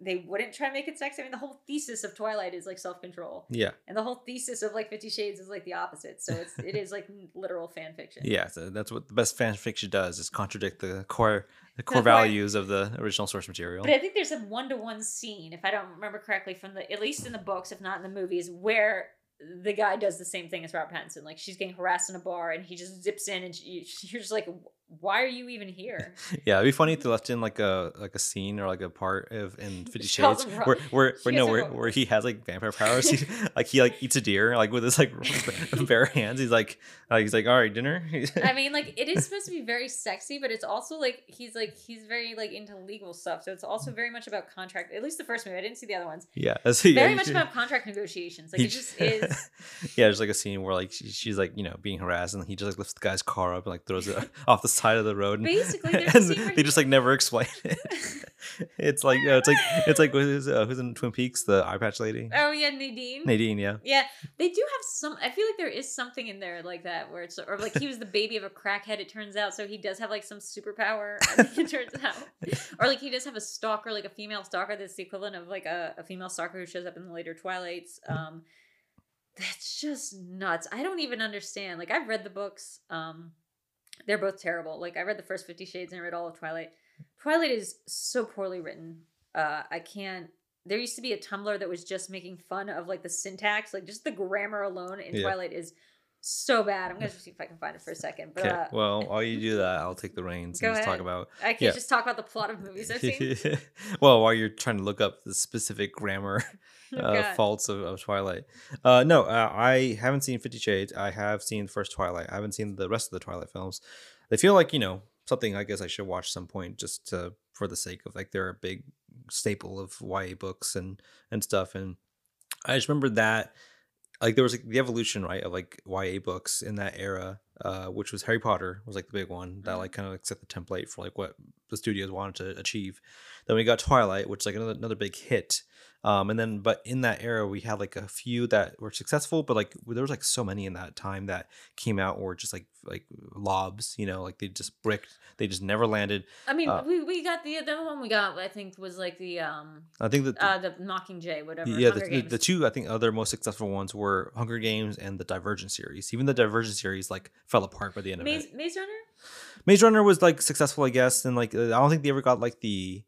they wouldn't try to make it sexy i mean the whole thesis of twilight is like self-control yeah, and the whole thesis of like 50 shades is like the opposite so it's it is like literal fan fiction yeah. So that's what the best fan fiction does is contradict the core the core values of the original source material. But I think there's a one to one scene, if I don't remember correctly, from the at least in the books, if not in the movies, where the guy does the same thing as Robert Pattinson. Like she's getting harassed in a bar, and he just zips in, and she, you're just like, "Why are you even here?" *laughs* Yeah, it'd be funny if they *laughs* left in like a like a scene or like a part of in *laughs* Fifty Shades where where, where no where, where he has like vampire powers. He, like he like eats a deer like with his like bare hands. He's like like he's like all right dinner. I mean, like it is supposed to be very sexy, but it's also like he's like he's very like into legal stuff, so it's also very much about contract. At least the first movie, I didn't see the other ones. yeah, yeah, Very much should- about contract negotiations. Like he it just is. yeah, there's like a scene where like she, she's like you know being harassed and he just like lifts the guy's car up and like throws it off the side of the road. And, Basically, *laughs* and they just like never explain *laughs* it. it's like uh, it's like it's like who's, uh, who's in Twin Peaks, the eye patch lady, Oh yeah, Nadine. Nadine. Yeah, Yeah, they do have some. I feel like there is something in there like that where it's or like he was the baby of a crackhead. It turns out, so he does have like some superpower. *laughs* It turns out, or like he does have a stalker, like a female stalker that's the equivalent of like a, a female stalker who shows up in the later Twilights. Um, that's just nuts. I don't even understand. Like I've read the books. Um, they're both terrible. Like I read the first Fifty Shades and I read all of Twilight. Twilight is so poorly written. Uh, I can't. There used to be a Tumblr that was just making fun of like the syntax, like just the grammar alone in Yeah. Twilight is so bad. I'm gonna *laughs* see if I can find it for a second. But Okay. uh, well, *laughs* while you do that, I'll take the reins and just talk about. I can't yeah. just talk about the plot of movies I've seen. *laughs* well, while you're trying to look up the specific grammar Oh, uh, faults of, of Twilight, uh, no, uh, I haven't seen Fifty Shades. I have seen the first Twilight. I haven't seen the rest of the Twilight films. They feel like you know something. I guess I should watch some point just to, for the sake of like they're a big staple of YA books and and stuff. And I just remember that like there was like the evolution right of like YA books in that era, uh, which was Harry Potter was like the big one that Mhm. like kind of like set the template for like what the studios wanted to achieve. Then we got Twilight, which is like another another big hit. Um, and then but in that era we had like a few that were successful, but like there was like so many in that time that came out or just like like lobs, you know, like they just bricked, they just never landed. I mean, uh, we, we got the the one we got. I think was like the um I think that uh the Mockingjay whatever. yeah, the, the, the two I think other most successful ones were Hunger Games and the Divergent series. Even the Divergent series like fell apart by the end of Maze, it. Maze Runner. Maze Runner was like successful, I guess, and like uh, I don't think they ever got like the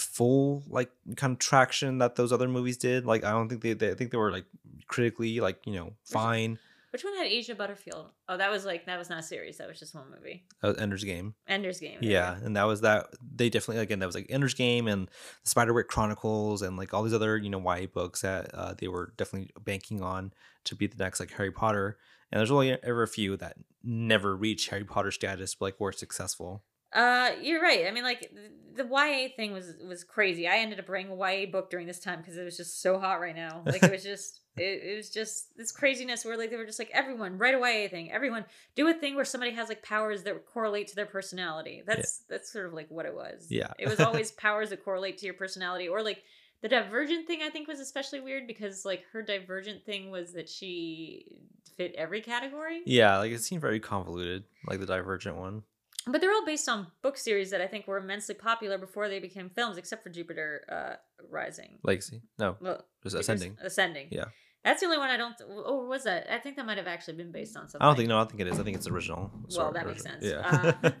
full like kind of traction that those other movies did. Like I don't think they, they I think they were like critically like you know fine. Which one had Asa Butterfield? Oh, that was like that was not a series. That was just one movie. Uh, Ender's Game, Ender's Game. yeah, and that was that. They definitely again that was like Ender's Game and the Spiderwick Chronicles and like all these other you know YA books that uh, they were definitely banking on to be the next like Harry Potter. And there's only ever a few that never reach Harry Potter status, but like were successful. Uh, you're right. I mean, like th- the YA thing was was crazy. I ended up writing a YA book during this time because it was just so hot right now. Like it was just *laughs* it, it was just this craziness where like they were just like everyone write a YA thing. Everyone do a thing where somebody has like powers that correlate to their personality. That's that's sort of like what it was. Yeah. it was *laughs* always powers that correlate to your personality or like. The divergent thing I think was especially weird because like her divergent thing was that she fit every category. Yeah, like it seemed very convoluted, like the Divergent one. But they're all based on book series that I think were immensely popular before they became films, except for Jupiter uh, Rising. Legacy, no, Well, just Ascending. Ascending. Yeah. That's the only one I don't. Or was that? I think that might have actually been based on something. I don't think no, I think it is. I think it's original. Well, sort of that makes sense. Yeah. Uh, *laughs*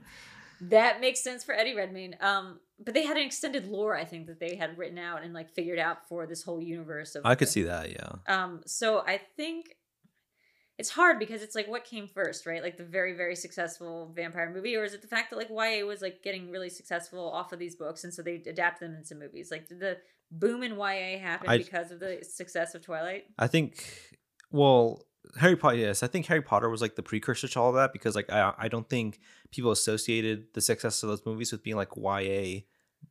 That makes sense for Eddie Redmayne. Um, but they had an extended lore, I think, that they had written out and like figured out for this whole universe of. I could see that. Yeah. Um, so I think it's hard because it's like what came first, right? Like the very, very successful vampire movie, or is it the fact that like YA was like getting really successful off of these books, and so they adapt them into movies? Like did the boom in YA happen I- because of the success of Twilight? I think. Well, Harry Potter. Yes, I think Harry Potter was like the precursor to all that because like I I don't think people associated the success of those movies with being like YA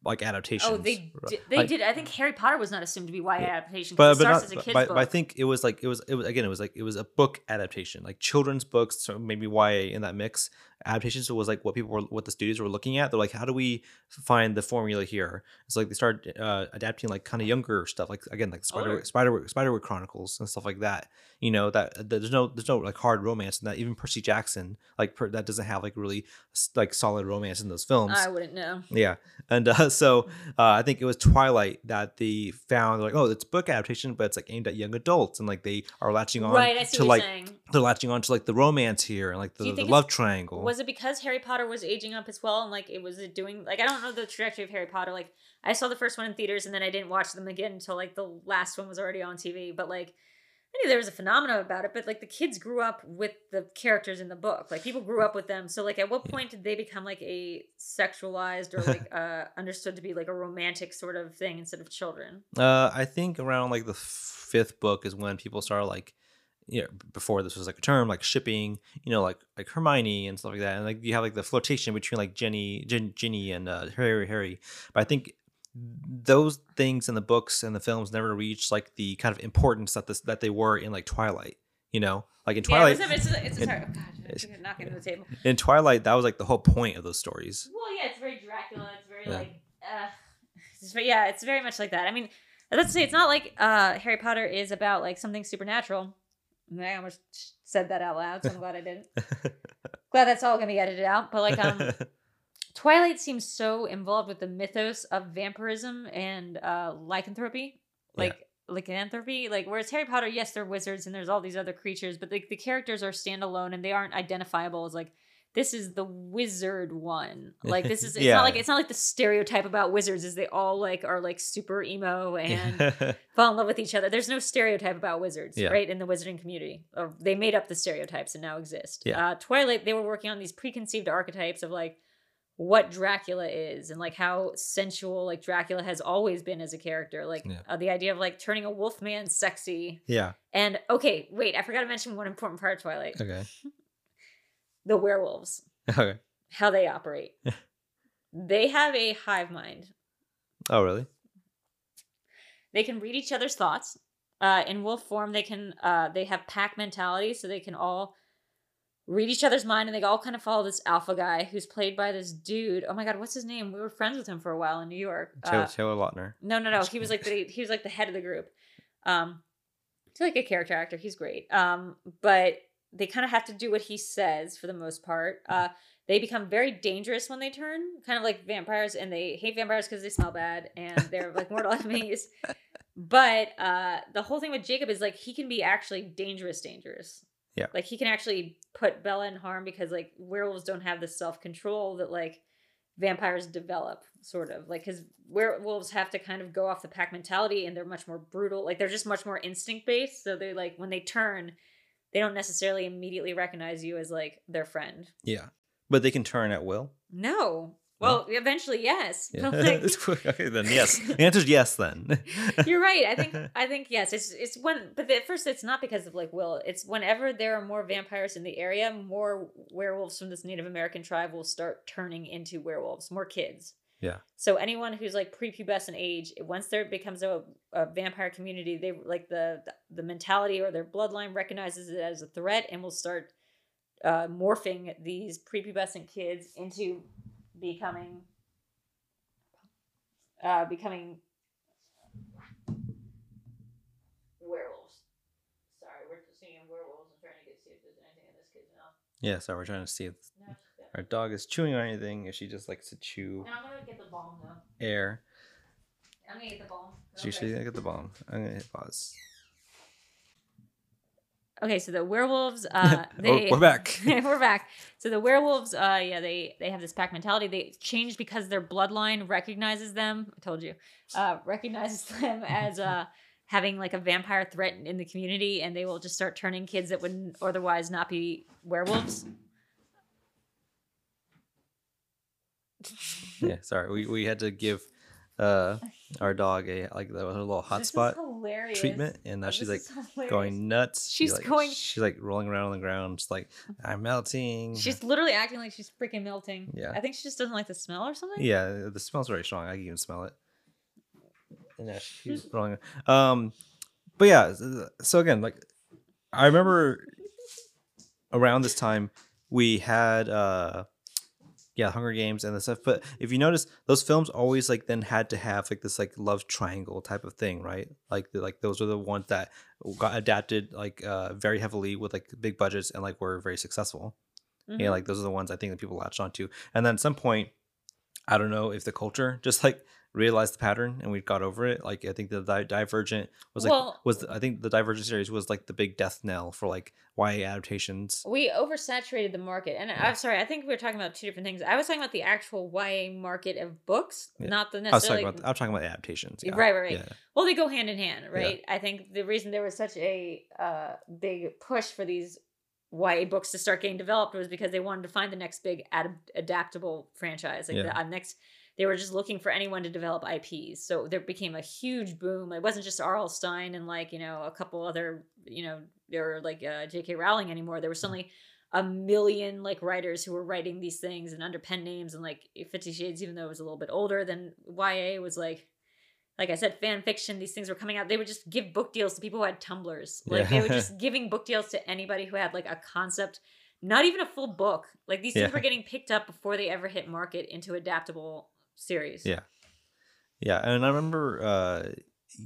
like oh, adaptations. Oh, they right? did, they Like, did. I think Harry Potter was not assumed to be YA Yeah. adaptation but because it but, starts not, as a but, kid's but, book. but I think it was like it was it was again it was like it was a book adaptation like children's books so maybe YA in that mix adaptations it was like what people were what the studios were looking at they're like how do we find the formula here it's like they started uh, adapting like kind of younger stuff like again like Spider Older. Spider Spiderwick Chronicles and stuff like that you know that, that there's no there's no like hard romance and that even Percy Jackson like per, that doesn't have like really like solid romance in those films I wouldn't know. yeah, and uh, *laughs* so uh, I think it was Twilight that they found like, oh, it's book adaptation, but it's like aimed at young adults, and like they are latching on Right, to like they're latching on to like the romance here and like the, the love triangle. Was it because Harry Potter was aging up as well, and like it was it doing like I don't know the trajectory of Harry Potter. Like I saw the first one in theaters, and then I didn't watch them again until like the last one was already on TV. But like I knew there was a phenomenon about it, but like the kids grew up with the characters in the book. Like people grew up with them. So like at what point did they become like a sexualized or *laughs* like uh understood to be like a romantic sort of thing instead of children? Uh, I think around like the fifth book is when people start like, you know, before this was like a term like shipping, you know, like like Hermione and stuff like that, and like you have like the flirtation between like Jenny, Gin, Ginny and uh, Harry, Harry. But I think those things in the books and the films never reached like the kind of importance that this that they were in like Twilight. You know, like in Twilight, Yeah, it's a, it's a, it's a, in-. Oh, God, I it's- took a knock into the table. *laughs* in Twilight, that was like the whole point of those stories. Well, yeah, it's very Dracula. It's very Yeah. like, uh, It's, ve- yeah, it's very much like that. I mean, let's say it's not like uh, Harry Potter is about like something supernatural. I almost said that out loud, so I'm glad I didn't. *laughs* glad that's all gonna be edited out. But like, um, *laughs* Twilight seems so involved with the mythos of vampirism and uh, lycanthropy, Yeah. like lycanthropy. Like, whereas Harry Potter, yes, they're wizards and there's all these other creatures, but like the characters are standalone and they aren't identifiable as like this is the wizard one. *laughs* Like this is it's Yeah. not like it's not like the stereotype about wizards is they all like are like super emo and *laughs* fall in love with each other. There's no stereotype about wizards, Yeah. right? In the wizarding community, or they made up the stereotypes and now exist. Yeah. Uh, Twilight, they were working on these preconceived archetypes of like what Dracula is and like how sensual like Dracula has always been as a character. Like Yeah. uh, the idea of like turning a wolf man sexy. yeah. And okay, wait, I forgot to mention one important part of Twilight: Okay. *laughs* the werewolves, Okay. how they operate. *laughs* they have a hive mind. Oh, really? they can read each other's thoughts uh, in wolf form they can uh, they have pack mentality so they can all read each other's mind and they all kind of follow this alpha guy who's played by this dude oh my god what's his name we were friends with him for a while in new york Taylor, uh, Taylor Lautner. no no no he was like the he was like the head of the group um he's like a character actor he's great um but they kind of have to do what he says for the most part uh they become very dangerous when they turn kind of like vampires and they hate vampires because they smell bad and they're like mortal *laughs* enemies. But uh the whole thing with jacob is like he can be actually dangerous dangerous. Yeah. like he can actually put bella in harm because like werewolves don't have the self-control that like vampires develop sort of. Like because werewolves have to kind of go off the pack mentality and they're much more brutal like they're just much more instinct based so they like when they turn they don't necessarily immediately recognize you as like their friend Yeah. But they can turn at will. no well eventually yes Yeah. *laughs* Like-. *laughs* Okay, then yes. *laughs* The answer is yes. Then You're right. I think I think yes. It's it's when but at first it's not because of like will. It's whenever there are more vampires in the area, more werewolves from this Native American tribe will start turning into werewolves. More kids. Yeah. So anyone who's like prepubescent age, once there becomes a, a vampire community, they like the the mentality or their bloodline recognizes it as a threat and will start uh, morphing these prepubescent kids into becoming uh, becoming werewolves. Sorry, we're just seeing werewolves and trying to get see if there's anything in this kid's mouth. yeah. So we're trying to see if No. Our dog is chewing on anything. If she just likes to chew No, I'm gonna get the bomb though. air. I'm gonna get the bomb. She should get the bomb. I'm gonna hit pause. Okay, so the werewolves, *laughs* uh, We're- they we're back. *laughs* we're back. So the werewolves, uh, yeah, they they have this pack mentality. They change because their bloodline recognizes them. I told you, uh, recognizes *laughs* them as uh having like a vampire threat in the community, and they will just start turning kids that would otherwise not be werewolves. Yeah. *laughs* Sorry, we, we had to give uh our dog a like the little This is hotspot treatment, and now This she's like going nuts. She, She's like- going- She's like rolling around on the ground, just like I'm melting. She's literally acting like she's freaking melting. Yeah. I think she just doesn't like the smell or something. Yeah, the smell's very strong. I can even smell it. And now she's rolling. Um, but yeah, so again, like I remember around this time we had uh yeah hunger games and the stuff but if you notice those films always like then had to have like this like love triangle type of thing right? Like the, like those are the ones that got adapted like uh very heavily with like big budgets and like were very successul Mhm. yeah like those are the ones i think that people latched onto. And then at some point i don't know if the culture just like realized the pattern and we got over it like i think the Di- divergent was like Well- was i think the divergent series was like the big death knell for like ya adaptations We oversaturated the market, and Yeah. I'm sorry. I think we were talking about two different things. I was talking about the actual YA market of books, Yeah. not the i was necessarily. talking about i'm talking about the adaptations yeah. Right, right, right. Well, they go hand in hand, right? I think the reason there was such a uh, big push for these YA books to start getting developed was because they wanted to find the next big ad- adaptable franchise. Like the uh, next, they were just looking for anyone to develop IPs. So there became a huge boom. It wasn't just R.L. Stine and like you know a couple other you know or like uh, J.K. Rowling anymore. There was suddenly a million like writers who were writing these things and under pen names and like Fifty Shades, even though it was a little bit older than YA, was like like I said, fan fiction, these things were coming out. They would just give book deals to people who had Tumblrs. Like they were *laughs* just giving book deals to anybody who had like a concept, not even a full book. Like these things Yeah. were getting picked up before they ever hit market into adaptable series. Yeah. Yeah, and I remember uh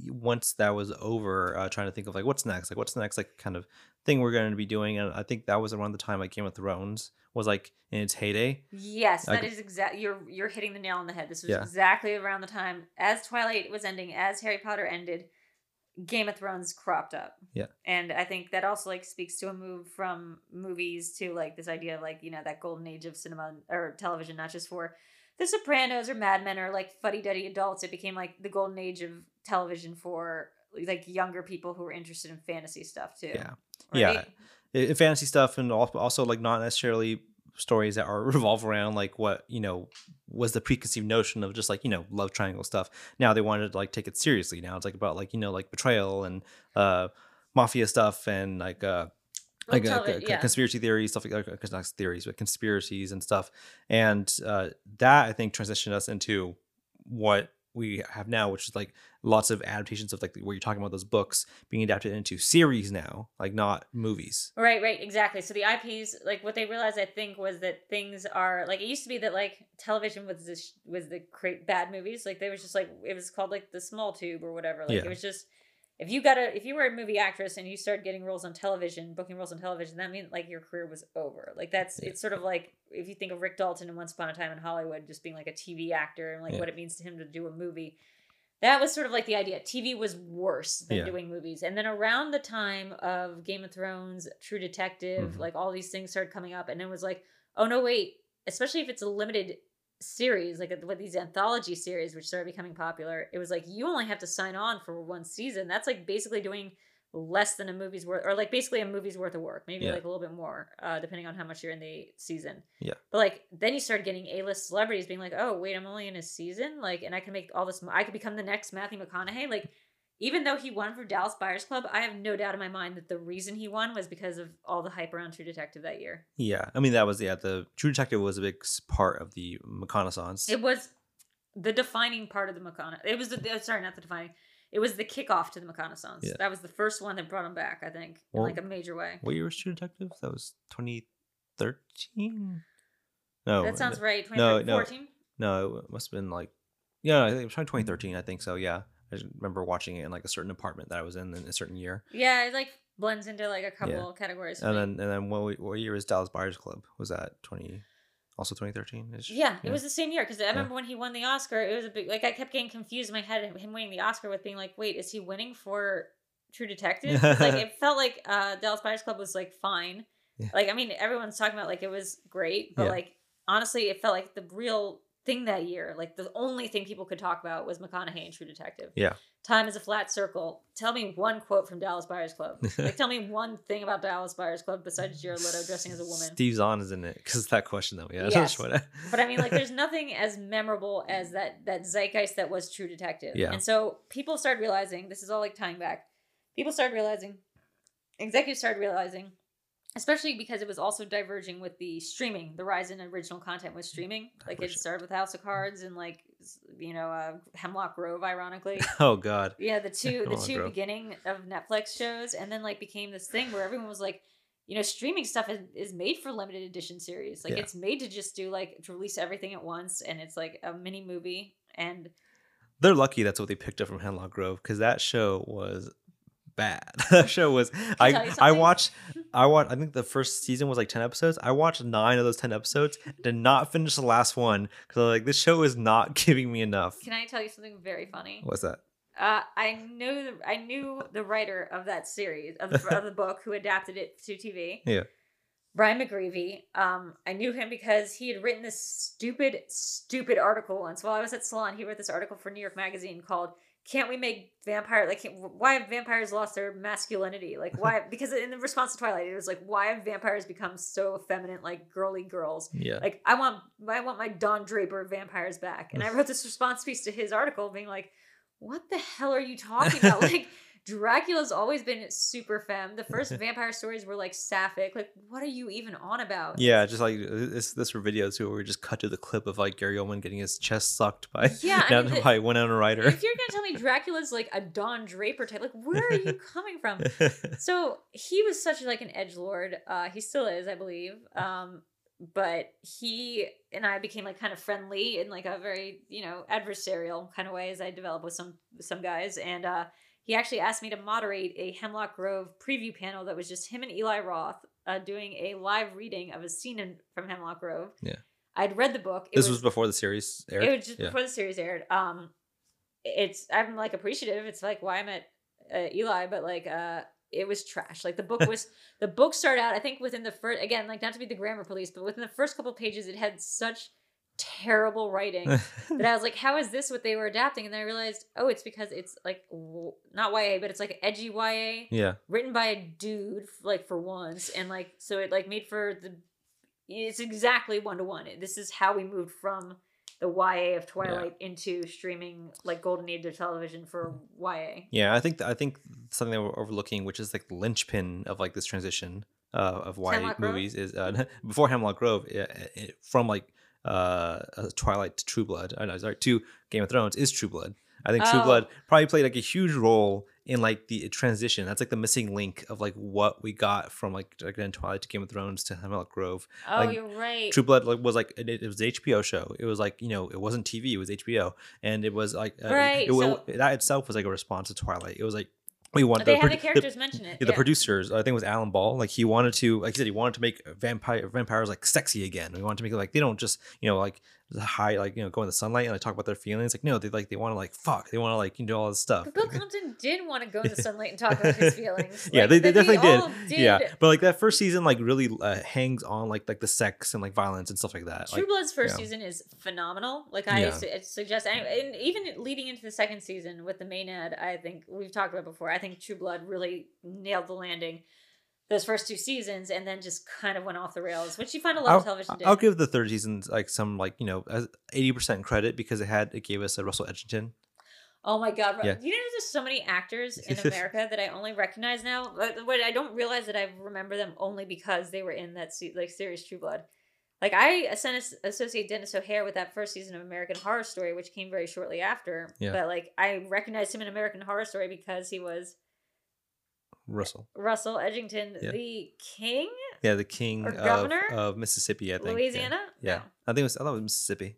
once that was over, uh trying to think of like what's next, like what's the next like kind of thing we're going to be doing, and I think that was around the time like Game of Thrones was like in its heyday. Yes, that is exactly You're you're hitting the nail on the head. This was Yeah. exactly around the time as Twilight was ending, as Harry Potter ended, Game of Thrones cropped up. Yeah. and I think that also like speaks to a move from movies to like this idea of like you know that golden age of cinema or television, not just for The Sopranos or Mad Men or like fuddy duddy adults. It became like the golden age of television for like younger people who were interested in fantasy stuff too. Yeah. Yeah. right? I- I- fantasy stuff and also like not necessarily stories that are *laughs* revolve around like what you know was the preconceived notion of just like you know love triangle stuff now they wanted to like take it seriously now it's like about like you know like betrayal and uh mafia stuff and like uh like uh, televi- c- yeah. conspiracy theories stuff like uh, not theories but conspiracies and stuff and uh that i think transitioned us into what we have now which is like lots of adaptations of like where you're talking about those books being adapted into series now like not movies Right, right, exactly. So the IPs, like what they realized, I think, was that things are like it used to be that like television was this was the great bad movies. Like they was just like it was called like the small tube or whatever. Like Yeah. it was just if you got a if you were a movie actress and you started getting roles on television, booking roles on television, that meant like your career was over. Like that's Yeah. it's sort of like if you think of Rick Dalton in Once Upon a Time in Hollywood, just being like a TV actor and like Yeah. what it means to him to do a movie. That was sort of like the idea. TV was worse than Yeah. doing movies. And then around the time of Game of Thrones, True Detective, Mhm. like all these things started coming up. And it was like, oh no, wait, especially if it's a limited series, like with these anthology series, which started becoming popular, it was like you only have to sign on for one season. That's like basically doing less than a movie's worth, or like basically a movie's worth of work, maybe Yeah. like a little bit more, uh, depending on how much you're in the season. Yeah. But like then you started getting A-list celebrities being like, oh wait, I'm only in a season, like, and I can make all this. I could become the next Matthew McConaughey, like. Even though he won for Dallas Buyers Club, I have no doubt in my mind that the reason he won was because of all the hype around True Detective that year. Yeah, I mean that was yeah. The True Detective was a big part of the reconnaissance. It was the defining part of the McCona. It was the uh, sorry, not the defining. It was the kickoff to the McConaissance. Yeah. That was the first one that brought him back. I think Well- in like a major way. what year was True Detective? That was 2013. No, that sounds right. no, no. 2014. No, it must have been like yeah. I think it was 2013. I think so. Yeah, I just remember watching it in like a certain apartment that I was in in a certain year. Yeah, it like blends into like a couple categories. And then and then what, what year was Dallas Buyers Club? Was that 20? Also 2013. -ish? Yeah, it was the same year because I Yeah. remember when he won the Oscar. It was a big like I kept getting confused in my head. Him winning the Oscar with being like, wait, is he winning for True Detective? like it *laughs* felt like uh, Dallas Buyers Club was like fine. Yeah. Like I mean, everyone's talking about like it was great, but Yeah. like honestly, it felt like the real thing that year. Like the only thing people could talk about was McConaughey and True Detective. Yeah. Time is a flat circle. Tell me one quote from Dallas Buyers Club. *laughs* like tell me one thing about Dallas Buyers Club besides Jared Leto dressing as a woman. Steve Zahn is in it because that question though. Yeah, Yes. *laughs* that's I- But I mean, like, there's nothing as memorable as that that zeitgeist that was True Detective. Yeah. And so people started realizing this is all like tying back. People started realizing, executives started realizing, especially because it was also diverging with the streaming, the rise in original content with streaming. Like it started with House of Cards and like you know uh, Hemlock Grove, ironically. *laughs* oh God. Yeah, the two the two Grove. beginning of Netflix shows, and then like became this thing where everyone was like, you know, streaming stuff is, is made for limited edition series. Like Yeah. it's made to just do like to release everything at once, and it's like a mini movie. And They're lucky that's what they picked up from Hemlock Grove because that show was bad. *laughs* that show was I I watched I watched I think the first season was like 10 episodes. I watched 9 of those 10 episodes. Did not finish the last one cuz like this show is not *laughs* giving me enough. can I tell you something very funny? What's that? Uh, I knew the, I knew the writer of that series of the, *laughs* of the book who adapted it to TV. Yeah. Brian McGreevy. Um, I knew him because he had written this stupid, stupid article once while I was at Salon. He wrote this article for New York Magazine called "Can't we make vampire like why have vampires lost their masculinity? Like why? *laughs* because in the response to Twilight, it was like why have vampires become so effeminate, like girly girls? Yeah. Like I want I want my Don Draper vampires back. And I *laughs* wrote this response piece to his article being like, what the hell are you talking about? *laughs* like Dracula's always been super femme. The first *laughs* vampire stories were like sapphic. Like what are you even on about? Yeah, just like this this were videos too where we just cut to the clip of like Gary Oldman getting his chest sucked by Yeah, I *laughs* mean, the- by Winona Ryder. If you're gonna tell me Dracula's like a Don Draper type, like where are you coming from? *laughs* So he was such like an edge lord. Uh, he still is, I believe. Um, but he and I became like kind of friendly in like a very you know adversarial kind of way as I developed with some some guys, and uh, he actually asked me to moderate a Hemlock Grove preview panel that was just him and Eli Roth uh, doing a live reading of a scene in, from Hemlock Grove. Yeah. I'd read the book. It this was, before the series aired. It was just Yeah. before the series aired. Um, it's I'm like appreciative. It's like why I met uh, Eli, but like uh, it was trash. Like the book *laughs* was the book started out. I think within the first again, like not to be the grammar police, but within the first couple pages, it had such terrible writing *laughs* that I was like, how is this what they were adapting? And then I realized, oh, it's because it's like w- not YA, but it's like edgy YA yeah. written by a dude like for once and like so it like made for the it's exactly one to one this is how we moved from the ya of twilight into streaming like golden age of television for ya Yeah, I think I think something that we're overlooking, which is like the linchpin of like this transition uh, of YA Hemlock Grove? movies, is uh, *laughs* before Hemlock Grove, it, it, from like uh, uh, Twilight to True Blood. I know, sorry, to Game of Thrones is True Blood. I think True Oh. Blood probably played like a huge role in like the transition. That's like the missing link of like what we got from like again Twilight to Game of Thrones to Hemlock Grove. oh Like, you're right True Blood like was like it, it was an HBO show. It was like you know it wasn't TV. It was HBO, and it was like uh, Right, It, so- that itself was like a response to Twilight. It was like we wanted they had the characters mention it yeah, the producers. I think it was Alan Ball. Like he wanted to, like he said, he wanted to make vampire vampires like sexy again. We wanted to make it like they don't just you know like high like you know go in the sunlight and like talk about their feelings. Like no, they like they want to like fuck. They want to like you know all this stuff. but bill *laughs* compton did want to go in the *laughs* sunlight and talk about his feelings yeah, Like, they, they definitely did. all Yeah, but like that first season like really uh, hangs on like like the sex and like violence and stuff like that. True Like, Blood's first yeah. season is phenomenal. Like I Yeah. su- suggest, and and even leading into the second season with the main ad, I think we've talked about before. I think True Blood really nailed the landing. Those first two seasons, and then just kind of went off the rails, which you find a lot of I'll, television. did. I'll give the third season like some like you know eighty percent credit because it had it gave us a Russell Edgington. Oh my god! Yeah. You know, there's so many actors in *laughs* America that I only recognize now. But I don't realize that I remember them only because they were in that se- like series True Blood. Like I associate Denis O'Hare with that first season of American Horror Story, which came very shortly after. Yeah. But like I recognized him in American Horror Story because he was Russell, Russell Edgington, Yeah. the king, yeah, the king Or of, governor? of Mississippi. I think yeah. Louisiana. Yeah, No. I think it was. I thought it was Mississippi.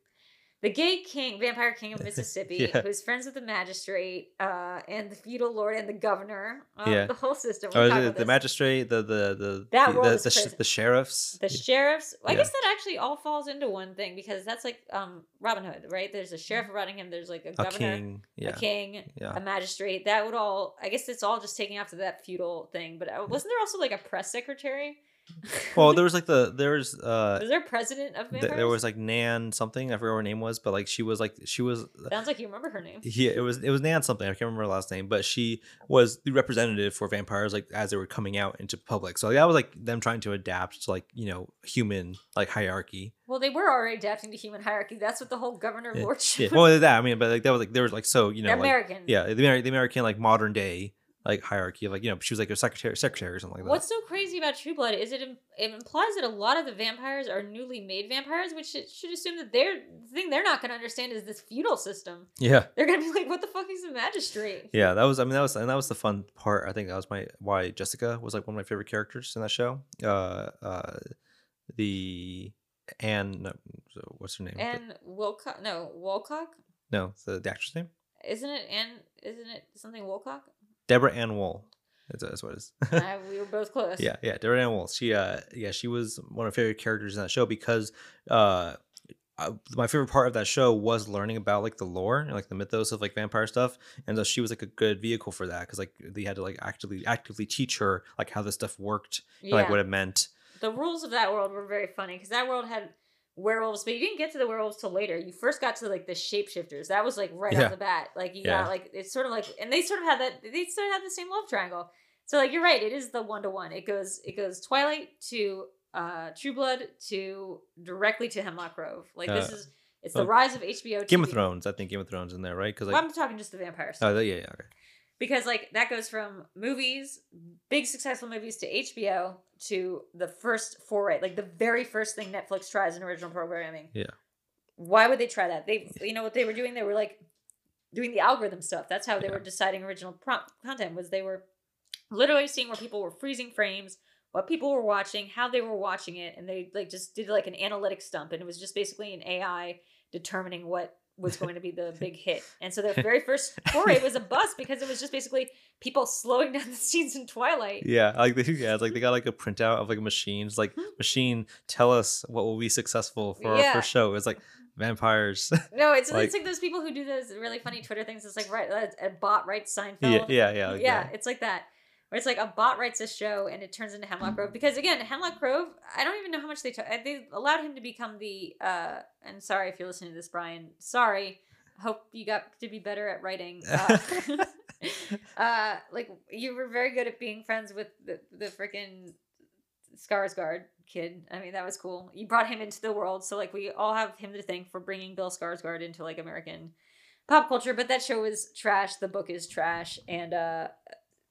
The gay king, vampire king of *laughs* Mississippi, Yeah. who's friends with the magistrate, uh, and the feudal lord and the governor. Uh, Yeah. the whole system. We'll the, the magistrate, the the the That the, the, the, sh- the sheriffs. the sheriffs. I Yeah. guess that actually all falls into one thing because that's like um Robin Hood, right? There's a sheriff of Rottingham. There's like a a governor, king. Yeah, a king, a magistrate. That would all. I guess it's all just taking after that feudal thing. But uh, wasn't there also like a press secretary? *laughs* Well, there was like the there's uh was there a president of th- there was like Nan something. I forget what her name was, but like she was like she was Sounds like you remember her name. yeah, it was it was Nan something. I can't remember her last name, but she was the representative for vampires like as they were coming out into public. So that was like them trying to adapt to like you know human like hierarchy. Well, they were already adapting to human hierarchy. That's what the whole governor Yeah, lordship. Yeah, *laughs* well, that I mean, but like that was like there was like so you know like, American. yeah the, the American like modern day like hierarchy of like you know she was like a secretary secretary or something like that. What's so crazy about True Blood is it im- it implies that a lot of the vampires are newly made vampires, which should should assume that they're the thing they're not going to understand is this feudal system. yeah. They're going to be like, "What the fuck is a magistrate?" *laughs* Yeah, that was. I mean, that was, and that was the fun part. I think that was my why Jessica was like one of my favorite characters in that show. Uh, uh, the Anne, no, so what's her name? And Wilcock, no Wolcock, no, the, the actress name, isn't it? And isn't it something Wolcock? Deborah Ann Woll. That's, that's what it is. uh, *laughs* we were both close. yeah, yeah, Deborah Ann Woll. She, uh, yeah, she was one of my favorite characters in that show because, uh. Uh, my favorite part of that show was learning about like the lore and like the mythos of like vampire stuff and so she was like a good vehicle for that because like they had to like actively actively teach her like how this stuff worked and, yeah. like what it meant the rules of that world were very funny because that world had werewolves, but you didn't get to the werewolves till later. You first got to like the shapeshifters. That was like right Yeah. off the bat. Like you Yeah. got like it's sort of like, and they sort of had that. They sort of had the same love triangle. So like you're right, it is the one to one. It goes it goes Twilight to uh True Blood to directly to Hemlock Grove. Like this Uh, is it's the oh, rise of HBO. Game of Thrones. I think Game of Thrones in there, right? Because Well, I'm talking just the vampire stuff oh yeah, yeah, okay. because like that goes from movies, big successful movies to HBO to the first foray, like the very first thing Netflix tries in original programming. Yeah. Why would they try that? They, you know, what they were doing, they were like doing the algorithm stuff. That's how they Yeah. were deciding original prompt content. Was they were literally seeing where people were freezing frames, what people were watching, how they were watching it, and they like just did like an analytic stump, and it was just basically an AI determining what was going to be the big hit. And so their *laughs* very first foray was a bust because it was just basically people slowing *laughs* down the scenes in Twilight. Yeah, like they, yeah, it's like they got like a printout of like machines, like machine tell us what will be successful for Hmm. Yeah. our first show. It's like vampires. *laughs* No, it's Like- it's like those people who do those really funny Twitter things. It's like right, a bot writes Seinfeld. yeah, yeah, yeah, like yeah, it's like that. Where it's like a bot writes a show and it turns into Hemlock Grove because again, Hemlock Grove. I don't even know how much they took. They allowed him to become the. uh And sorry if you're listening to this, Brian. Sorry. Hope you got to be better at writing. *laughs* Uh, *laughs* uh like you were very good at being friends with the the freaking Skarsgård kid. I mean, that was cool. You brought him into the world, so like we all have him to thank for bringing Bill Skarsgård into like American pop culture. But that show is trash. The book is trash, and uh,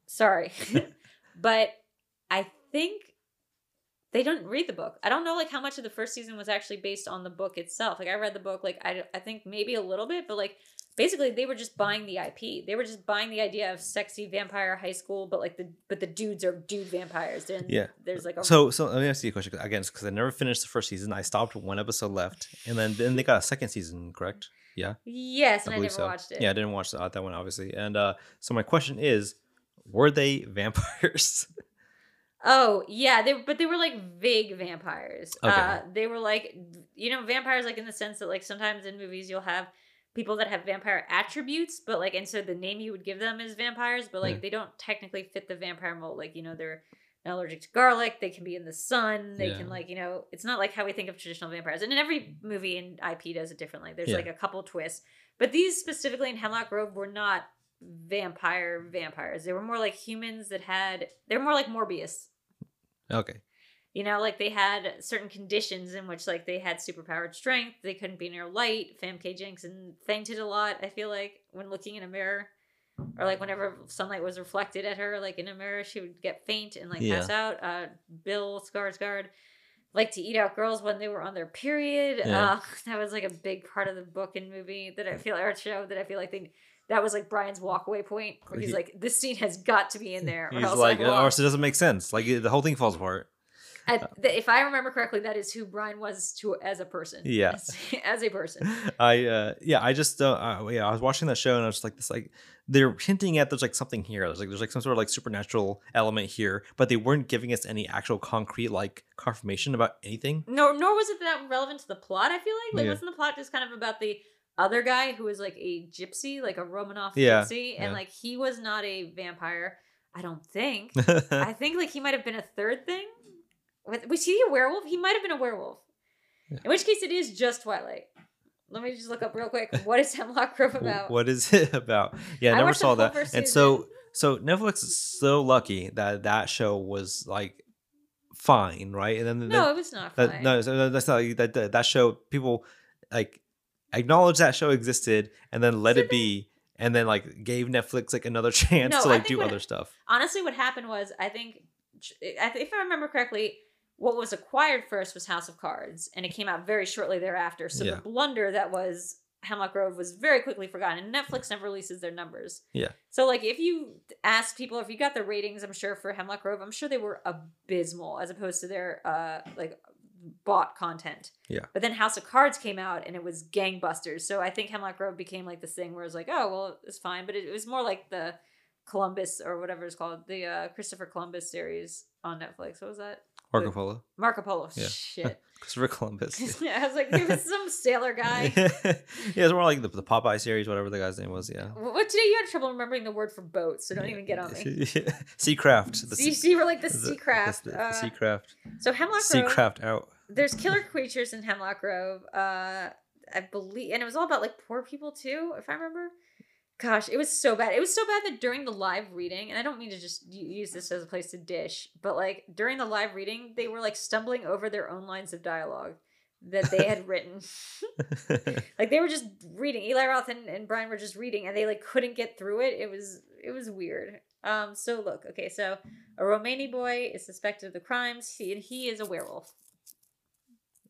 sorry, *laughs* but I think they don't read the book. I don't know like how much of the first season was actually based on the book itself. Like I read the book, like I I think maybe a little bit, but like basically they were just buying the IP. They were just buying the idea of sexy vampire high school, but like the but the dudes are dude vampires. Then Yeah. there's like a So, so let me ask you a question again, because I never finished the first season. I stopped one episode left, and then then they got a second season, correct? Yeah, yes, and I, never so. watched it. Yeah, I didn't watch that, that one obviously. And uh so my question is, were they vampires? *laughs* Oh yeah, they but they were like vague vampires. Okay. Uh, they were like you know vampires like in the sense that like sometimes in movies you'll have people that have vampire attributes, but like and so the name you would give them is vampires, but like Yeah. they don't technically fit the vampire mold. Like you know they're not allergic to garlic. They can be in the sun. They can like you know it's not like how we think of traditional vampires. And in every movie and IP does it differently. There's Yeah. like a couple twists, but these specifically in Hemlock Grove were not vampire vampires. They were more like humans that had. They were more like Morbius. okay, You know, like they had certain conditions in which like they had superpowered strength. They couldn't be near light. Famke Janssen fainted a lot. I feel like when looking in a mirror, or like whenever sunlight was reflected at her, like in a mirror, she would get faint and like pass out. Uh, Bill Skarsgård liked to eat out girls when they were on their period. Yeah. Uh, that was like a big part of the book and movie that I feel or show that I feel like they. That was like Brian's walkaway point, where he's He- like, "This scene has got to be in there." Or he's else like, or else it doesn't make sense. Like the whole thing falls apart. I, th- if I remember correctly, that is who Brian was to as a person. Yeah. as, *laughs* as a person. *laughs* I uh yeah, I just uh yeah, I was watching that show and I was like this like they're hinting at there's like something here. There's like there's like some sort of like supernatural element here, but they weren't giving us any actual concrete like confirmation about anything. No, nor was it that relevant to the plot. I feel like like Yeah. wasn't the plot just kind of about the other guy who was like a gypsy, like a Romanov Yeah, gypsy, and yeah. like he was not a vampire. I don't think. *laughs* I think like he might have been a third thing. Was- he a werewolf? He might have been a werewolf. Yeah. In which case, it is just Twilight. Let me just look up real quick. What is *laughs* Hemlock Grove about? what is *laughs* it about? Yeah, I, I never saw that. And season. so so Netflix is so lucky that that show was like fine, right? And then No, then- it was not. that, fine. no, that's not that, that that show people like acknowledge that show existed and then let Did it be and then like gave Netflix like another *laughs* chance No, to like do what- other stuff. honestly what happened was i think if i remember correctly what was acquired first was house of cards and it came out very shortly thereafter so Yeah. the blunder that was hemlock grove was very quickly forgotten and netflix never releases their numbers Yeah. so like if you ask people if you got the ratings i'm sure for hemlock grove i'm sure they were abysmal as opposed to their uh like bought content Yeah. but then house of cards came out and it was gangbusters so i think hemlock grove became like this thing where it's like oh well it's fine but it, it was more like the Columbus or whatever it's called, the uh, Christopher Columbus series on Netflix. What was that? Marco Polo, Marco Polo. Yeah. Shit. *laughs* Christopher Columbus. *laughs* yeah, I was like, it was *laughs* some sailor guy. *laughs* yeah, it's more like the, the Popeye series, whatever the guy's name was. Yeah. What today you had trouble remembering the word for boat, so don't even get on me. Seacraft. The So you see, we're like the, the- sea craft. The, the, Uh, Seacraft. so Hemlock Grove. Seacraft out. There's killer creatures in Hemlock Grove. Uh, I believe, and it was all about like poor people too, if I remember. Gosh, it was so bad. It was so bad that during the live reading, and I don't mean to just use this as a place to dish, but like during the live reading, they were like stumbling over their own lines of dialogue that they had written. *laughs* *laughs* like they were just reading. Eli Roth and, and Brian were just reading, and they like couldn't get through it. It was it was weird. Um. So look, okay. So a Romani boy is suspected of the crimes, he, and he is a werewolf.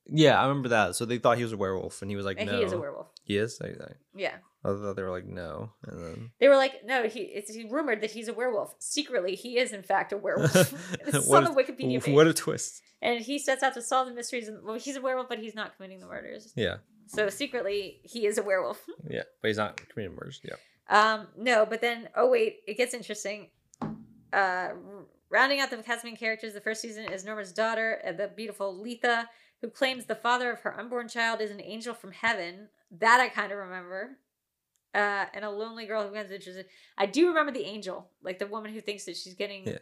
Yeah, I remember that. So they thought he was a werewolf, and he was like, And "No, he is a werewolf. He is. I, I, Yeah. I thought they were like, "No," and then They were like, no, he it's he rumored that he's a werewolf. Secretly, he is in fact a werewolf. *laughs* this is on the Wikipedia page. what a twist. and he sets out to solve the mysteries. And, well, he's a werewolf, but he's not committing the murders. Yeah, So secretly, he is a werewolf. *laughs* yeah, but he's not committing murders. Yeah, Um, no, but then oh wait, it gets interesting. Uh, rounding out the cast main characters, the first season is Norma's daughter, uh, the beautiful Letha, who claims the father of her unborn child is an angel from heaven. That I kind of remember. Uh, and a lonely girl who becomes interested. I do remember the angel, like the woman who thinks that she's getting Yeah.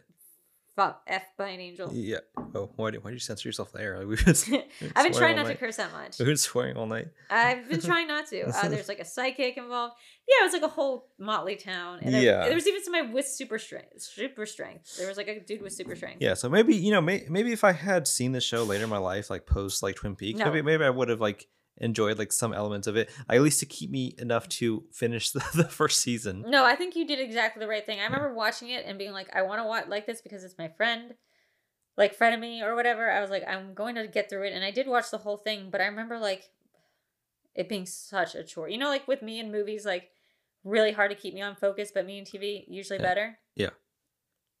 fuck f by an angel. yeah. Oh, why did, why did you censor yourself there? *laughs* Like, we've been, *laughs* I've been trying not to curse that much. We've been swearing all night. I've been trying not to. *laughs* Uh, there's like a psychic involved. Yeah, it was like a whole motley town. And there, Yeah. there was even somebody with super strength. Super strength. There was like a dude with super strength. Yeah, so maybe you know, may, maybe if I had seen the show later in my life, like post like Twin Peaks, No. maybe maybe I would have like enjoyed like some elements of it, at least to keep me enough to finish *laughs* the, the first season. No, I think you did exactly the right thing. I remember watching it and being like, I want to watch like this because it's my friend, like frenemy or whatever. I was like, I'm going to get through it, and I did watch the whole thing. But I remember like it being such a chore. You know, like with me in movies, like really hard to keep me on focus, but me and TV usually Yeah. better. Yeah.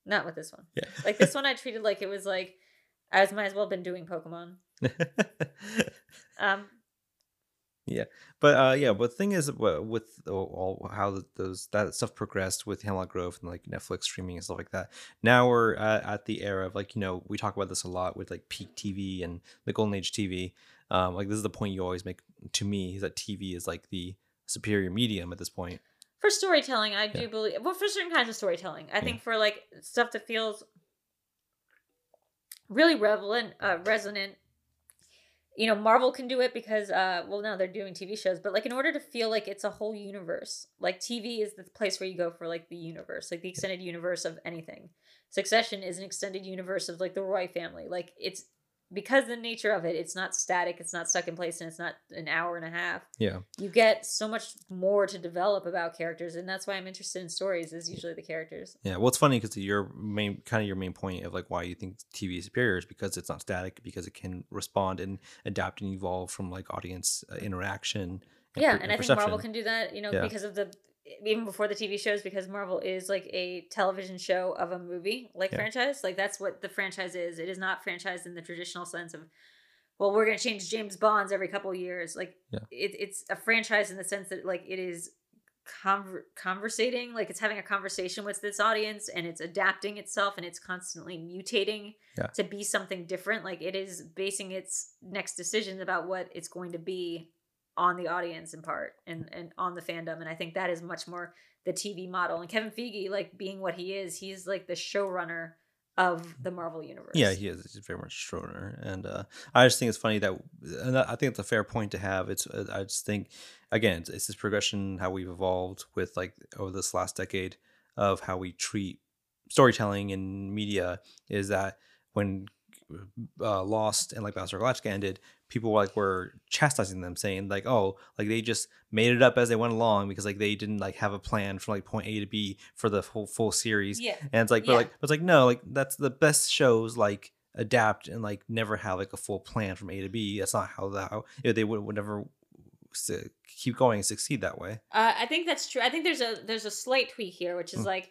Not with this one. Yeah, Like this one, I treated like it was like I was might as well have been doing Pokemon. *laughs* Um, but uh, yeah, but the thing is, uh, with all how those that stuff progressed with Hemlock Grove and like Netflix streaming and stuff like that. Now we're at, at the era of like you know we talk about this a lot with like peak TV and the golden age TV. Um, like this is the point you always make to me is that TV is like the superior medium at this point. for storytelling, I do Yeah. believe. Well, for certain kinds of storytelling, I Yeah. think for like stuff that feels really relevant, uh, resonant. You know, Marvel can do it because, uh, well, now they're doing TV shows, but like in order to feel like it's a whole universe, like TV is the place where you go for like the universe, like the extended universe of anything. Succession is an extended universe of like the Roy family. Like it's because the nature of it, it's not static, it's not stuck in place, and it's not an hour and a half Yeah. you get so much more to develop about characters and that's why i'm interested in stories is usually the characters Yeah, well, it's funny because your main kind of your main point of like why you think TV is superior is because it's not static, because it can respond and adapt and evolve from like audience uh, interaction. yeah per- and i think marvel can do that you know Yeah. because of the even before the tv shows because marvel is like a television show of a movie like Yeah. franchise like that's what the franchise is it is not franchised in the traditional sense of well we're going to change james bonds every couple of years like Yeah. it, it's a franchise in the sense that like it is conver- conversating like it's having a conversation with this audience and it's adapting itself and it's constantly mutating Yeah. to be something different like it is basing its next decisions about what it's going to be on the audience in part and and on the fandom and i think that is much more the tv model and kevin feige like being what he is he's like the showrunner of the marvel universe Yeah, he is. He's very much Schroeder, and uh, I just think it's funny that, and I think it's a fair point to have. It's uh, I just think, again, it's, it's this progression how we've evolved with like over this last decade of how we treat storytelling in media. Is that when uh, Lost and like Battlestar Galactica ended, people like were chastising them, saying like, "Oh, like they just made it up as they went along because like they didn't like have a plan from like point A to B for the full full series." yeah And it's like, but Yeah. like, but it's like, no, like that's the best shows like adapt and like never have like a full plan from A to B. That's not how that how, they would, would never keep going and succeed that way. Uh, I think that's true. I think there's a there's a slight tweak here, which is Mm. like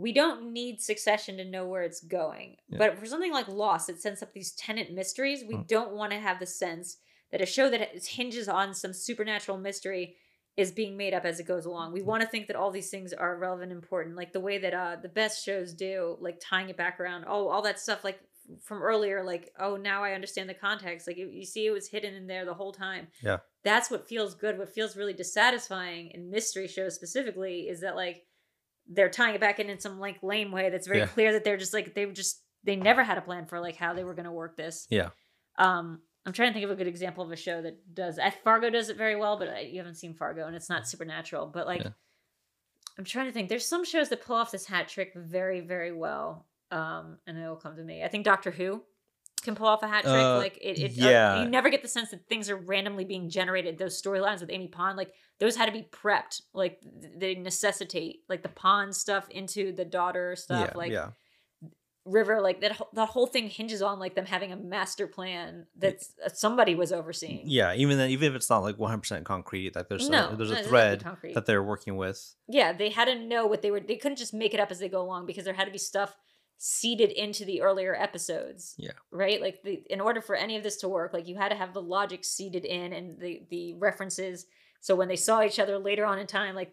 we don't need Succession to know where it's going. Yeah. But for something like Lost, it sets up these tenant mysteries. We Mm. don't want to have the sense that a show that hinges on some supernatural mystery is being made up as it goes along. We want to think that all these things are relevant, and important, like the way that uh the best shows do, like tying it back around. Oh, all that stuff, like from earlier, like oh now I understand the context. Like you you see, it was hidden in there the whole time Yeah, that's what feels good. What feels really dissatisfying in mystery shows specifically is that like they're tying it back in in some like lame way that's very Yeah. clear that they're just like they just they never had a plan for like how they were going to work this. Yeah. Um, I'm trying to think of a good example of a show that does. I, Fargo does it very well, but I, you haven't seen Fargo, and it's not supernatural. But like, Yeah. I'm trying to think. There's some shows that pull off this hat trick very, very well. Um, and it will come to me. I think Doctor Who can pull off a hat trick. Uh, like it, it yeah. uh, you never get the sense that things are randomly being generated. Those storylines with Amy Pond, like those had to be prepped. Like they necessitate like the Pond stuff into the daughter stuff. yeah, like yeah, River, like that, whole- that whole thing hinges on like them having a master plan that somebody was overseeing. Yeah, even then, even if it's not like 100% concrete, like there's No, a, there's no, a it doesn't have to be thread that they're working with. yeah, they had to know what they were. They couldn't just make it up as they go along because there had to be stuff seeded into the earlier episodes. Yeah. Right. Like the in order for any of this to work, like you had to have the logic seeded in and the the references. So when they saw each other later on in time, like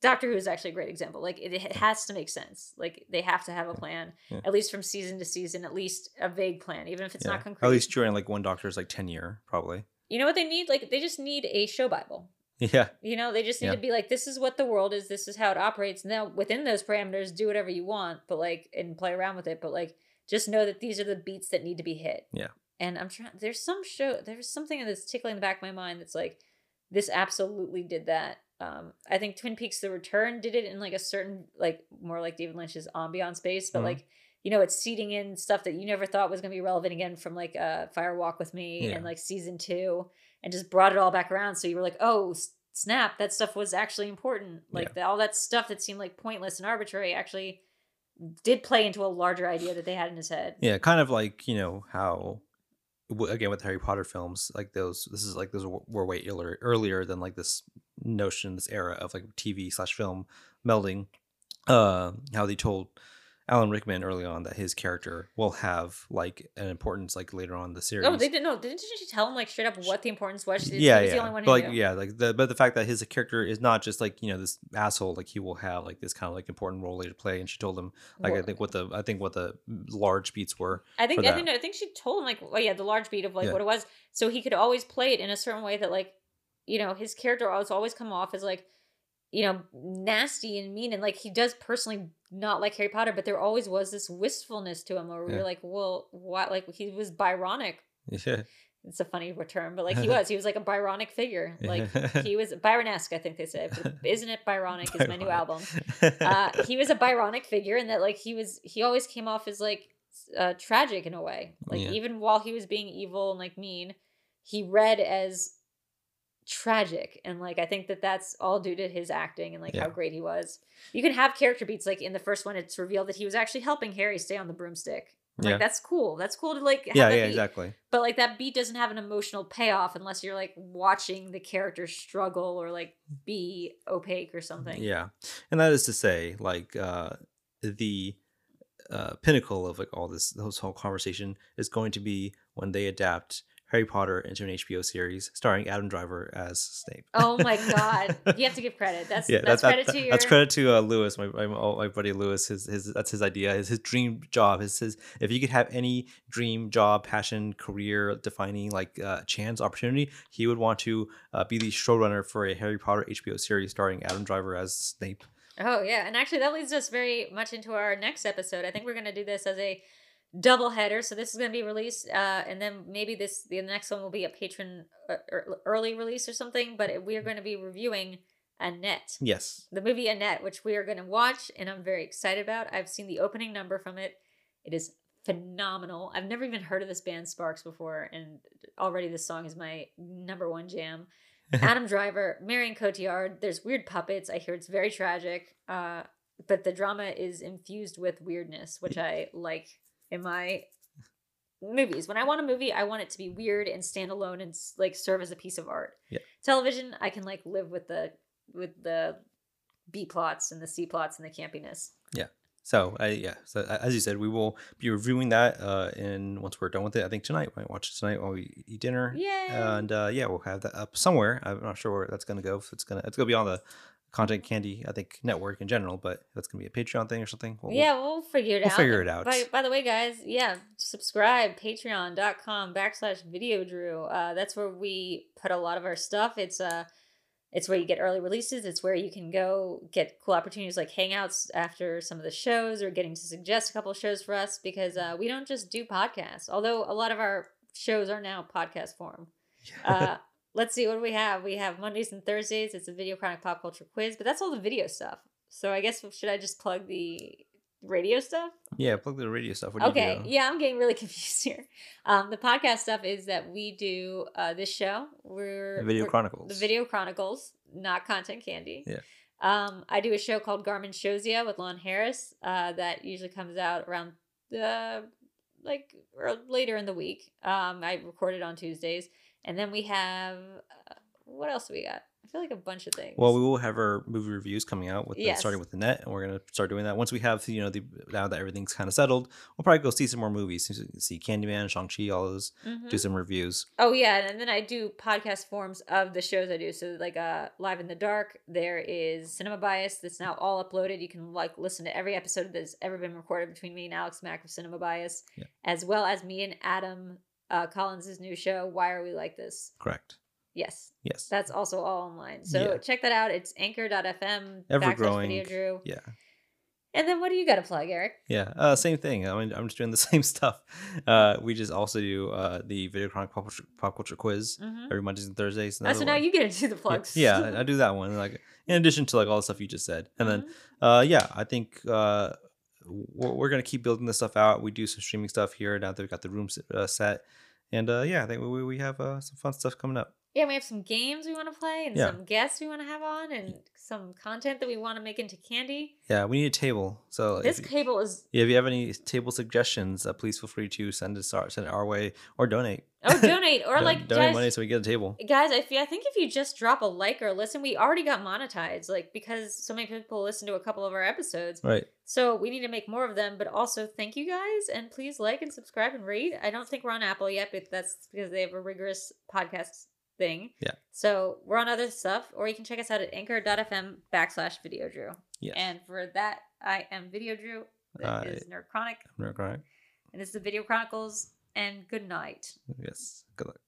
Doctor Who is actually a great example. Like it, it has to make sense. Like they have to have a plan, Yeah. at least from season to season, at least a vague plan, even if it's Yeah. not concrete. At least during like one doctor's like tenure, probably. you know what they need? Like they just need a show bible. Yeah, You know, they just need Yeah. to be like, this is what the world is, this is how it operates. Now, within those parameters, do whatever you want, but like, and play around with it. But like, just know that these are the beats that need to be hit. Yeah. And I'm trying, there's some show, there's something that's tickling the back of my mind that's like, this absolutely did that. Um, I think Twin Peaks The Return did it in like a certain, like, more like David Lynch's ambiance space, but Mhm. like, you know, it's seeding in stuff that you never thought was going to be relevant again from like uh, Fire Walk with Me Yeah. and like season two and just brought it all back around. So you were like, oh, s- snap, that stuff was actually important. Like Yeah. the, all that stuff that seemed like pointless and arbitrary actually did play into a larger idea that they had in his head. yeah, kind of like you know how, again with Harry Potter films, like those. This is like those were were way earlier earlier than like this notion, this era of like TV slash film melding. Uh, how they told Alan Rickman early on that his character will have like an importance like later on in the series. Oh, they didn't know. Didn't she tell him like straight up what the importance was? She, yeah, he was yeah. the only one but like, knew. yeah, like the but the fact that his character is not just like you know this asshole, like he will have like this kind of like important role later to play. And she told him like I think what the I think what the large beats were. I think I think. I think she told him like oh yeah the large beat of like Yeah. what it was so he could always play it in a certain way that like you know his character was always come off as like you know nasty and mean and like he does personally not like Harry Potter but there always was this wistfulness to him where we Yeah. were like well what like he was Byronic. Yeah, it's a funny term but like he *laughs* was he was like a Byronic figure. Like he was Byronesque I think they say *laughs* isn't it Byronic is my new album. *laughs* Uh, he was a Byronic figure and that like he was he always came off as like uh, tragic in a way. Like Yeah. even while he was being evil and like mean he read as tragic and like i think that that's all due to his acting and like how great he was you can have character beats like in the first one it's revealed that he was actually helping harry stay on the broomstick like Yeah. that's cool that's cool to like have yeah, yeah, beat. exactly. but like that beat doesn't have an emotional payoff unless you're like watching the character struggle or like be opaque or something Yeah, and that is to say, like uh, the uh, pinnacle of like all this, this whole conversation is going to be when they adapt Harry Potter into an HBO series starring Adam Driver as Snape. Oh my god! You have to give credit. *laughs* That's yeah, that's that- credit that- to your. that's credit to uh, Lewis, my my, my buddy Lewis. His his that's his idea. His his dream job. His his if you could have any dream job, passion, career defining like uh, chance opportunity, he would want to uh, be the showrunner for a Harry Potter HBO series starring Adam Driver as Snape. Oh yeah, and actually that leads us very much into our next episode. I think we're gonna do this as a double header. So this is gonna be released, uh, and then maybe this the next one will be a patron uh, early release or something. But we are going to be reviewing Annette, Yes. the movie Annette, which we are going to watch, and I'm very excited about. I've seen the opening number from it. It is phenomenal. I've never even heard of this band Sparks before, and already this song is my number one jam. *laughs* Adam Driver, Marion Cotillard. There's weird puppets. I hear it's very tragic, uh, but the drama is infused with weirdness, which I like in my movies. When I want a movie, I want it to be weird and stand alone and like serve as a piece of art. Yeah. Television, I can like live with the with the B plots and the C plots and the campiness. Yeah. So I yeah. So as you said, we will be reviewing that uh in once we're done with it. I think tonight. We might watch it tonight while we eat dinner. Yay! And uh, yeah, we'll have that up somewhere. I'm not sure where that's gonna go. If it's gonna it's gonna be on the Content Candy, I think network in general, but that's gonna be a Patreon thing or something. We'll- yeah, we'll figure it we'll out. figure it out. By, by the way, guys, yeah, subscribe, patreon.com backslash video drew. Uh, that's where we put a lot of our stuff. It's uh it's where you get early releases. It's where you can go get cool opportunities like hangouts after some of the shows or getting to suggest a couple shows for us because uh, we don't just do podcasts. Although a lot of our shows are now podcast form. Uh, let's see what do we have. We have Mondays and Thursdays. It's a video chronic pop culture quiz, but that's all the video stuff. So I guess should I just plug the radio stuff? yeah, plug the radio stuff. Okay, yeah, I'm getting really *laughs* confused here. Um, the podcast stuff is that we do uh, this show. We're The Video we're- Chronicles. the Video Chronicles, not Content Candy. Yeah. Um, I do a show called Garmin Shows Ya with Lon Harris. Uh, that usually comes out around uh, like or later in the week. Um, I record it on Tuesdays, and then we have uh, what else do we got? I feel like a bunch of things. Well, we will have our movie reviews coming out with the, Yes. starting with the net, and we're gonna start doing that once we have you know the now that everything's kind of settled. We'll probably go see some more movies, see Candyman, Shang Chi, all those. Mhm. Do some reviews. Oh yeah, and then I do podcast forms of the shows I do. So like uh Live in the Dark, there is Cinema Bias that's now all uploaded. You can like listen to every episode that's ever been recorded between me and Alex Mack of Cinema Bias, Yeah. as well as me and Adam uh, Collins' new show. Why are we like this? Correct. Yes, Yes. that's also all online. So Yeah. check that out. It's anchor.fm Ever growing. video drew. yeah. And then what do you got to plug, Eric? Yeah. Uh, same thing. I mean, I'm just doing the *laughs* same stuff. Uh, we just also do uh, the video chronic pop culture, pop culture quiz Mm-hmm. every Mondays and Thursdays. Oh, so now one. you get to do the Yeah, plugs. Yeah, I- I *laughs* do that one. Like in addition to like all the stuff you just said, and then Mhm. uh yeah i think uh we're, we're gonna keep building this stuff out. We do some streaming stuff here now that we've got the room s- uh, set. And uh yeah i think we, we have uh, some fun stuff coming up Yeah, we have some games we want to play and Yeah. some guests we want to have on and some content that we want to make into candy. yeah we need a table so This you- cable is Yeah, if you have any table suggestions uh, please feel free to send us our send it our way or donate oh donate or *laughs* like donate guys, money so we get a table guys. I feel I think if you just drop a like or listen, we already got monetized like because so many people listen to a couple of our episodes. right So we need to make more of them. But also thank you guys and please like and subscribe and rate. I don't think we're on Apple yet, but that's because they have a rigorous podcast thing. Yeah. So we're on other stuff, or you can check us out at anchor.fm backslash video drew. yes And for that, I am Video Drew. That I- is Nerd Chronic. I'm not correct. And it's the Video Chronicles. And good night. yes good luck